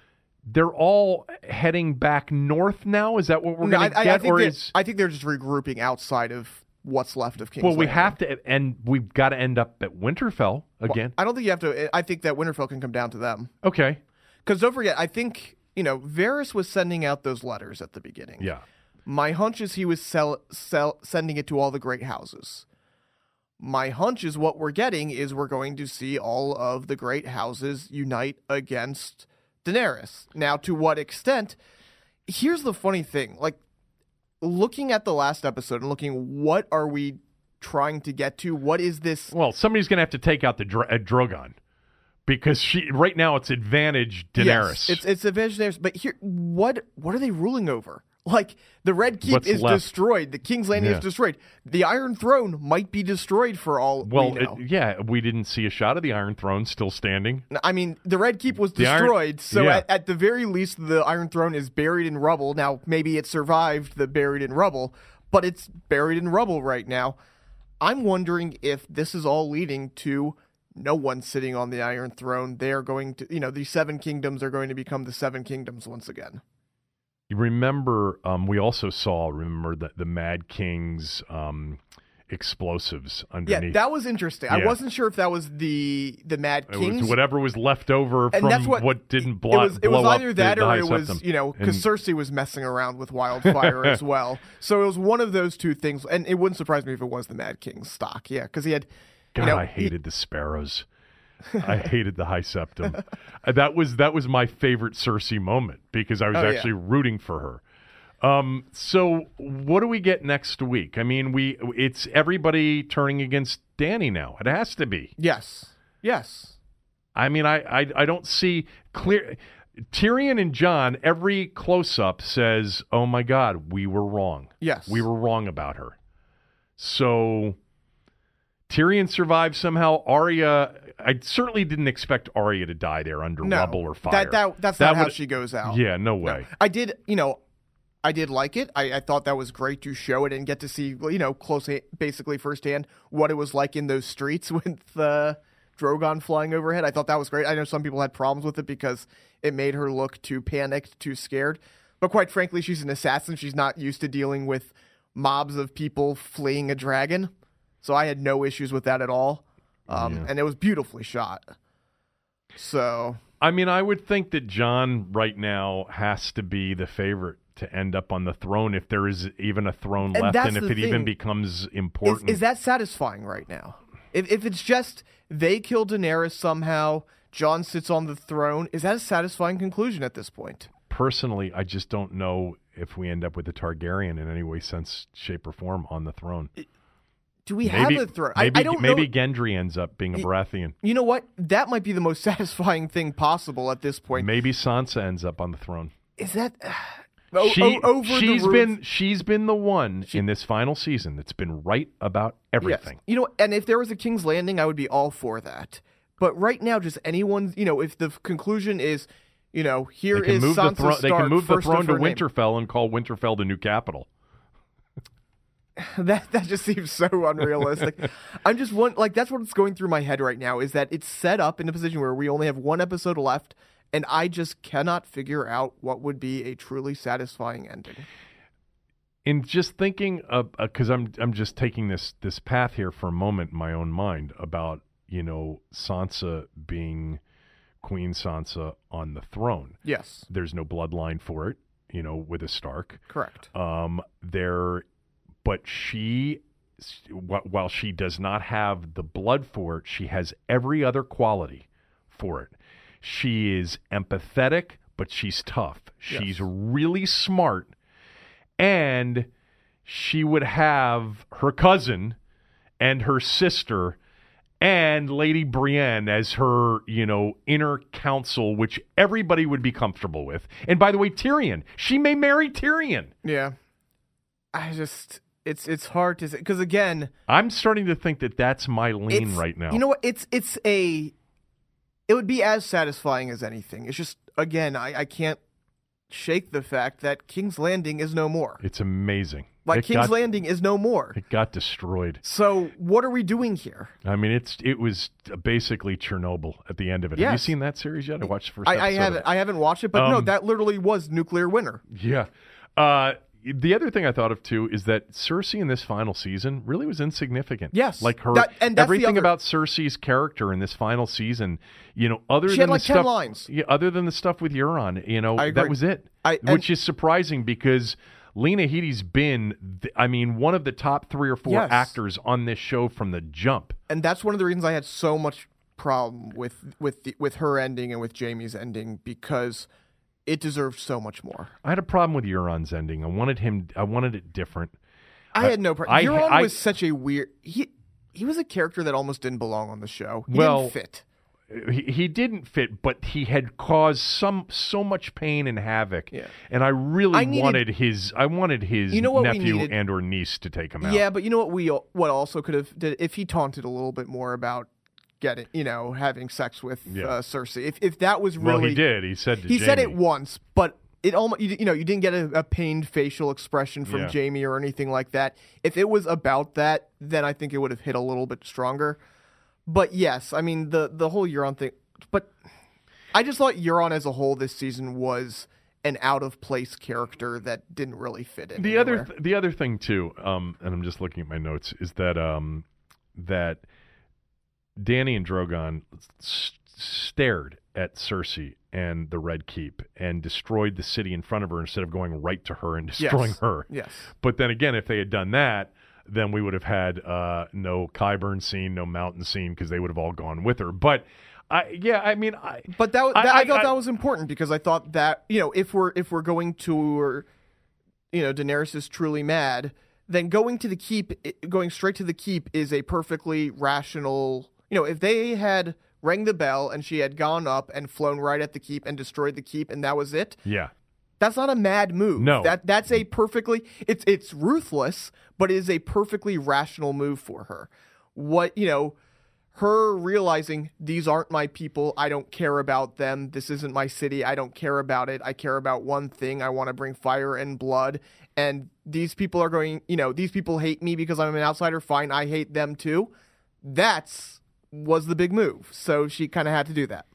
they're all heading back north now. Is that what we're No, going to I, I, get, I think or is I think they're just regrouping outside of what's left of King's Well, we Landing. have to, and we've got to end up at Winterfell Well, again. I don't think you have to. I think that Winterfell can come down to them. okay. Because don't forget, I think you know Varys was sending out those letters at the beginning. Yeah. My hunch is he was sell, sell, sending it to all the great houses. My hunch is what we're getting is we're going to see all of the great houses unite against Daenerys. Now, to what extent? Here's the funny thing: like looking at the last episode and looking, what are we trying to get to? What is this? Well, somebody's going to have to take out the Dra- uh, Drogon because she right now it's advantage Daenerys. Yes, it's it's advantage Daenerys. But here, what what are they ruling over? Like the Red Keep What's is left? destroyed. The King's Landing Yeah. is destroyed. The Iron Throne might be destroyed for all well, we know. it- yeah, we didn't see a shot of the Iron Throne still standing. I mean, the Red Keep was The Iron- destroyed, so yeah. at, at the very least, the Iron Throne is buried in rubble. Now, maybe it survived the buried in rubble, but it's buried in rubble right now. I'm wondering if this is all leading to no one sitting on the Iron Throne. They are going to, you know, the Seven Kingdoms are going to become the Seven Kingdoms once again. You remember? Um, we also saw remember the the Mad King's um, explosives Yeah, underneath. that was interesting. I wasn't sure if that was the the Mad It Kings. was whatever was left over and from that's what, didn't it blow, was. It was blow up either that the or High it was Septon. you know because And- Cersei was messing around with wildfire as well. So it was one of those two things, and it wouldn't surprise me if it was the Mad King's stock. Yeah, because he had. God, you know, I he- hated the sparrows. I hated the high septon. Uh, that was that was my favorite Cersei moment because I was Oh, yeah. actually rooting for her. Um, so what do we get next week? I mean, we it's everybody turning against Dany now. It has to be. yes, yes. I mean, I I, I don't see clear. Tyrion and Jon, every close up says, "Oh my God, we were wrong. Yes. we were wrong about her." So Tyrion survives somehow. Arya, I certainly didn't expect Arya to die there under No, rubble or fire. That, that that's That not how she goes out. Yeah, no way. I did, you know, I did like it. I, I thought that was great to show it and get to see, you know, closely, basically firsthand what it was like in those streets with uh, Drogon flying overhead. I thought that was great. I know some people had problems with it because it made her look too panicked, too scared. But quite frankly, she's an assassin. She's not used to dealing with mobs of people fleeing a dragon. So I had no issues with that at all. Um, And it was beautifully shot. So I mean, I would think that Jon right now has to be the favorite to end up on the throne if there is even a throne And left and if it even becomes important. is that satisfying right now? If, if it's just they kill Daenerys somehow, Jon sits on the throne, is that a satisfying conclusion at this point? Personally, I just don't know if we end up with a Targaryen in any way, sense, shape, or form on the throne. Do we maybe have a throne? Maybe, I don't maybe know. Gendry ends up being a Baratheon. You know what? That might be the most satisfying thing possible at this point. Maybe Sansa ends up on the throne. Is that o- she, o- over she's been she's been the one in this final season that's been right about Yes. everything. You know, and if there was a King's Landing, I would be all for that. But right now, just anyone, you know, if the conclusion is, you know, here is Sansa the throne. They can move the throne to her name. Winterfell and call Winterfell the new capital. that that just seems so unrealistic. I'm just one like that's what's going through my head right now is that it's set up in a position where we only have one episode left, and I just cannot figure out what would be a truly satisfying ending. in just thinking of because I'm I'm just taking this this path here for a moment in my own mind about you know Sansa being Queen Sansa on the throne. Yes, There's no bloodline for it, you know, with a Stark. correct. Um, there, but she, while she does not have the blood for it, she has every other quality for it. She is empathetic, but she's tough. She's really smart, and she would have her cousin and her sister and Lady Brienne as her, you know, inner counsel, which everybody would be comfortable with. And by the way, Tyrion, she may marry Tyrion. Yeah, I just it's it's hard to say because again, I'm starting to think that that's my lean right now. You know what? It's it's a it would be as satisfying as anything. It's just again, I I can't shake the fact that King's Landing is no more. it's amazing. Like it King's got, Landing is no more. It got destroyed. So what are we doing here? I mean, it's it was basically Chernobyl at the end of it. Have you seen that series yet? I watched the first I, I haven't. I haven't watched it, but no, Um, that literally was nuclear winter. Yeah. Uh, the other thing I thought of too is that Cersei in this final season really was insignificant. Yes. like her That- and that's the everything other- about Cersei's character in this final season. You know, other She than had, like, the 10 stuff, lines. Yeah, other than the stuff with Euron, you know, that was it. I- and- which is surprising because. Lena Headey's been, th- I mean, one of the top three or four Yes. actors on this show from the jump. and that's one of the reasons I had so much problem with with the, with her ending and with Jaime's ending because it deserved so much more. I had a problem with Euron's ending. I wanted him. I wanted it different. I had no problem. I- Euron I- was such a weird. He he was a character that almost didn't belong on the show. He Well, didn't fit. he, he didn't fit, but he had caused some so much pain and havoc. Yeah. And I really I needed- wanted his I wanted his You know nephew and or niece to take him out. Yeah, but you know what we what also could have did if he taunted a little bit more about getting you know having sex with Yeah. uh, Cersei. If if that was really, well, he did. He said to he said it once, but it almost you, you know you didn't get a, a pained facial expression from Yeah. Jaime or anything like that. If it was about that, then I think it would have hit a little bit stronger. But yes, I mean the the whole Euron thing. But I just thought Euron as a whole this season was an out of place character that didn't really fit in. The other th- the other thing too, um, and I'm just looking at my notes, is that um, that Dany and Drogon stared at Cersei and the Red Keep and destroyed the city in front of her instead of going right to her and destroying Yes. her. Yes. But then again, if they had done that, then we would have had uh, no Qyburn scene, no mountain scene, because they would have all gone with her. But I, yeah, I mean, I, But that, I- that I, I- thought that was important because I thought that you know if we're if we're going to you know Daenerys is truly mad, then going to the keep, going straight to the keep is a perfectly rational. You know, if they had rang the bell and she had gone up and flown right at the keep and destroyed the keep and that was it, yeah, that's not a mad move. No. that that's a perfectly it's it's ruthless, but it is a perfectly rational move for her. What you know, her realizing these aren't my people. I don't care about them. This isn't my city. I don't care about it. I care about one thing. I want to bring fire and blood. And these people are going. You know, these people hate me because I'm an outsider. Fine, I hate them too. That's was the big move. So she kind of had to do that.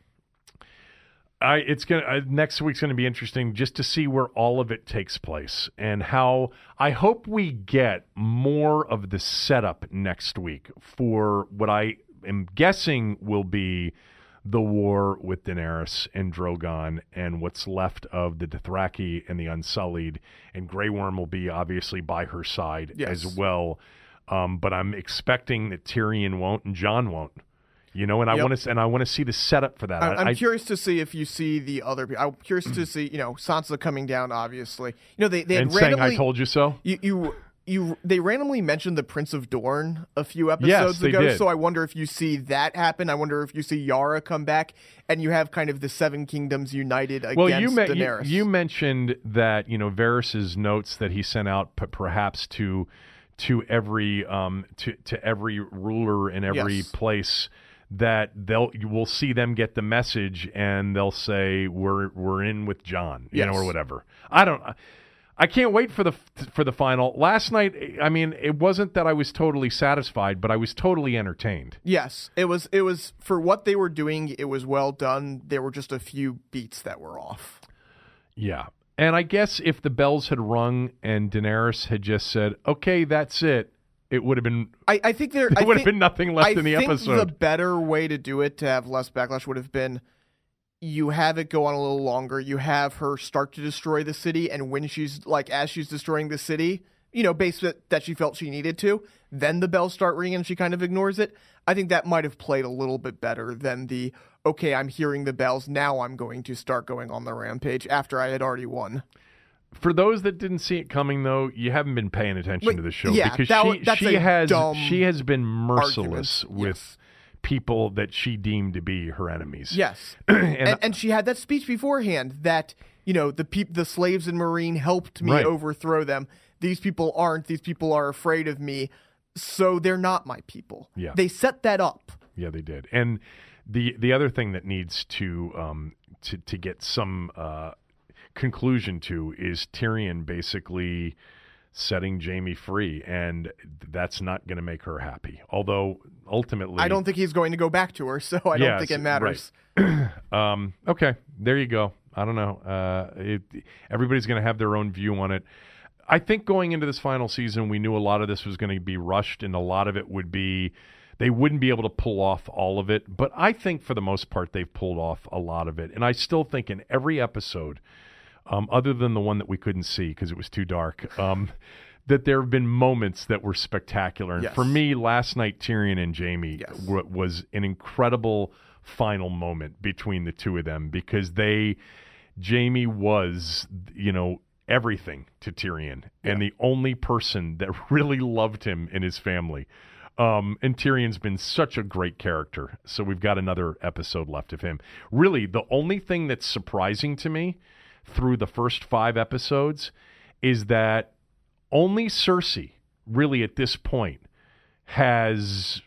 I it's gonna uh, next week's gonna be interesting just to see where all of it takes place and how I hope we get more of the setup next week for what I am guessing will be the war with Daenerys and Drogon and what's left of the Dothraki and the Unsullied and Grey Worm will be obviously by her side Yes. as well. Um, but I'm expecting that Tyrion won't and Jon won't. You know, and I Yep. want to and I want to see the setup for that. I- curious to see if you see the other. I'm curious to see, you know, Sansa coming down. Obviously, you know they they and saying randomly "I told you so." you you you they randomly mentioned the Prince of Dorne a few episodes Yes, ago. did. So I wonder if you see that happen. I wonder if you see Yara come back and you have kind of the Seven Kingdoms united against Well, you, me- you Daenerys. you mentioned that you know Varys's notes that he sent out p- perhaps to to every um to to every ruler in every Yes. place that they'll you will see them get the message and they'll say we're we're in with Jon, you know, or whatever. I don't. I can't wait for the for the final. Last night, I mean, it wasn't that I was totally satisfied, but I was totally entertained. yes, it was it was for what they were doing. It was well done. There were just a few beats that were off. Yeah. And I guess if the bells had rung and Daenerys had just said, "Okay, that's it," it would have been I, I think there. there would have been nothing left I in the think episode. the better way to do it to have less backlash would have been you have it go on a little longer. You have her start to destroy the city, and when she's like as she's destroying the city, you know, based that that she felt she needed to, then the bells start ringing and she kind of ignores it. I think that might have played a little bit better than the okay, I'm hearing the bells now. I'm going to start going on the rampage after I had already won. For those that didn't see it coming, though, you haven't been paying attention Wait, to the show yeah, because that she she has she has been merciless argument. with Yes. people that she deemed to be her enemies. Yes. and, and, and she had that speech beforehand that you know the peop- the slaves and Meereen helped me Right. overthrow them. These people aren't. These people are afraid of me, so they're not my people. Yeah. they set that up. Yeah, they did. And the the other thing that needs to um to to get some uh conclusion to is Tyrion basically setting Jaime free and that's not going to make her happy. Although ultimately I don't think he's going to go back to her, so I don't think it matters. um okay, there you go. I don't know. Uh it, everybody's going to have their own view on it. I think going into this final season, we knew a lot of this was going to be rushed, and a lot of it would be they wouldn't be able to pull off all of it. But I think for the most part, they've pulled off a lot of it, and I still think in every episode, um, other than the one that we couldn't see because it was too dark. Um, that there have been moments that were spectacular, and Yes. for me, last night Tyrion and Jaime Yes. w- was an incredible final moment between the two of them because they Jaime was, you know, everything to Tyrion and the only person that really loved him in his family. Um, and Tyrion's been such a great character. So we've got another episode left of him. Really, the only thing that's surprising to me through the first five episodes is that only Cersei, really at this point, has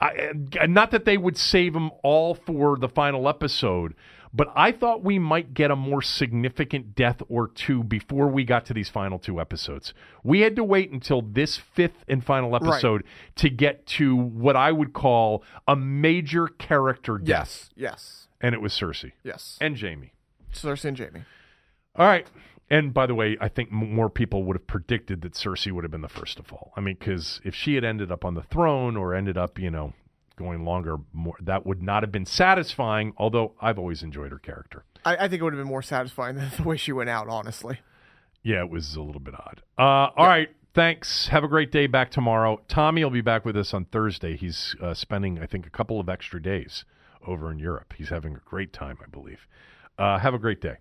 I, not that they would save them all for the final episode, but I thought we might get a more significant death or two before we got to these final two episodes. We had to wait until this fifth and final episode to get to what I would call a major character death, Yes. Yes. and it was Cersei Yes. and Jaime. Cersei and Jaime. All right. And by the way, I think more people would have predicted that Cersei would have been the first to fall. I mean, because if she had ended up on the throne or ended up, you know, going longer, more that would not have been satisfying. Although I've always enjoyed her character. I, I think it would have been more satisfying than the way she went out, honestly. Yeah, it was a little bit odd. Uh, all right. Thanks. Have a great day. Back tomorrow. Tommy will be back with us on Thursday. He's uh, spending, I think, a couple of extra days over in Europe. He's having a great time, I believe. Uh, have a great day.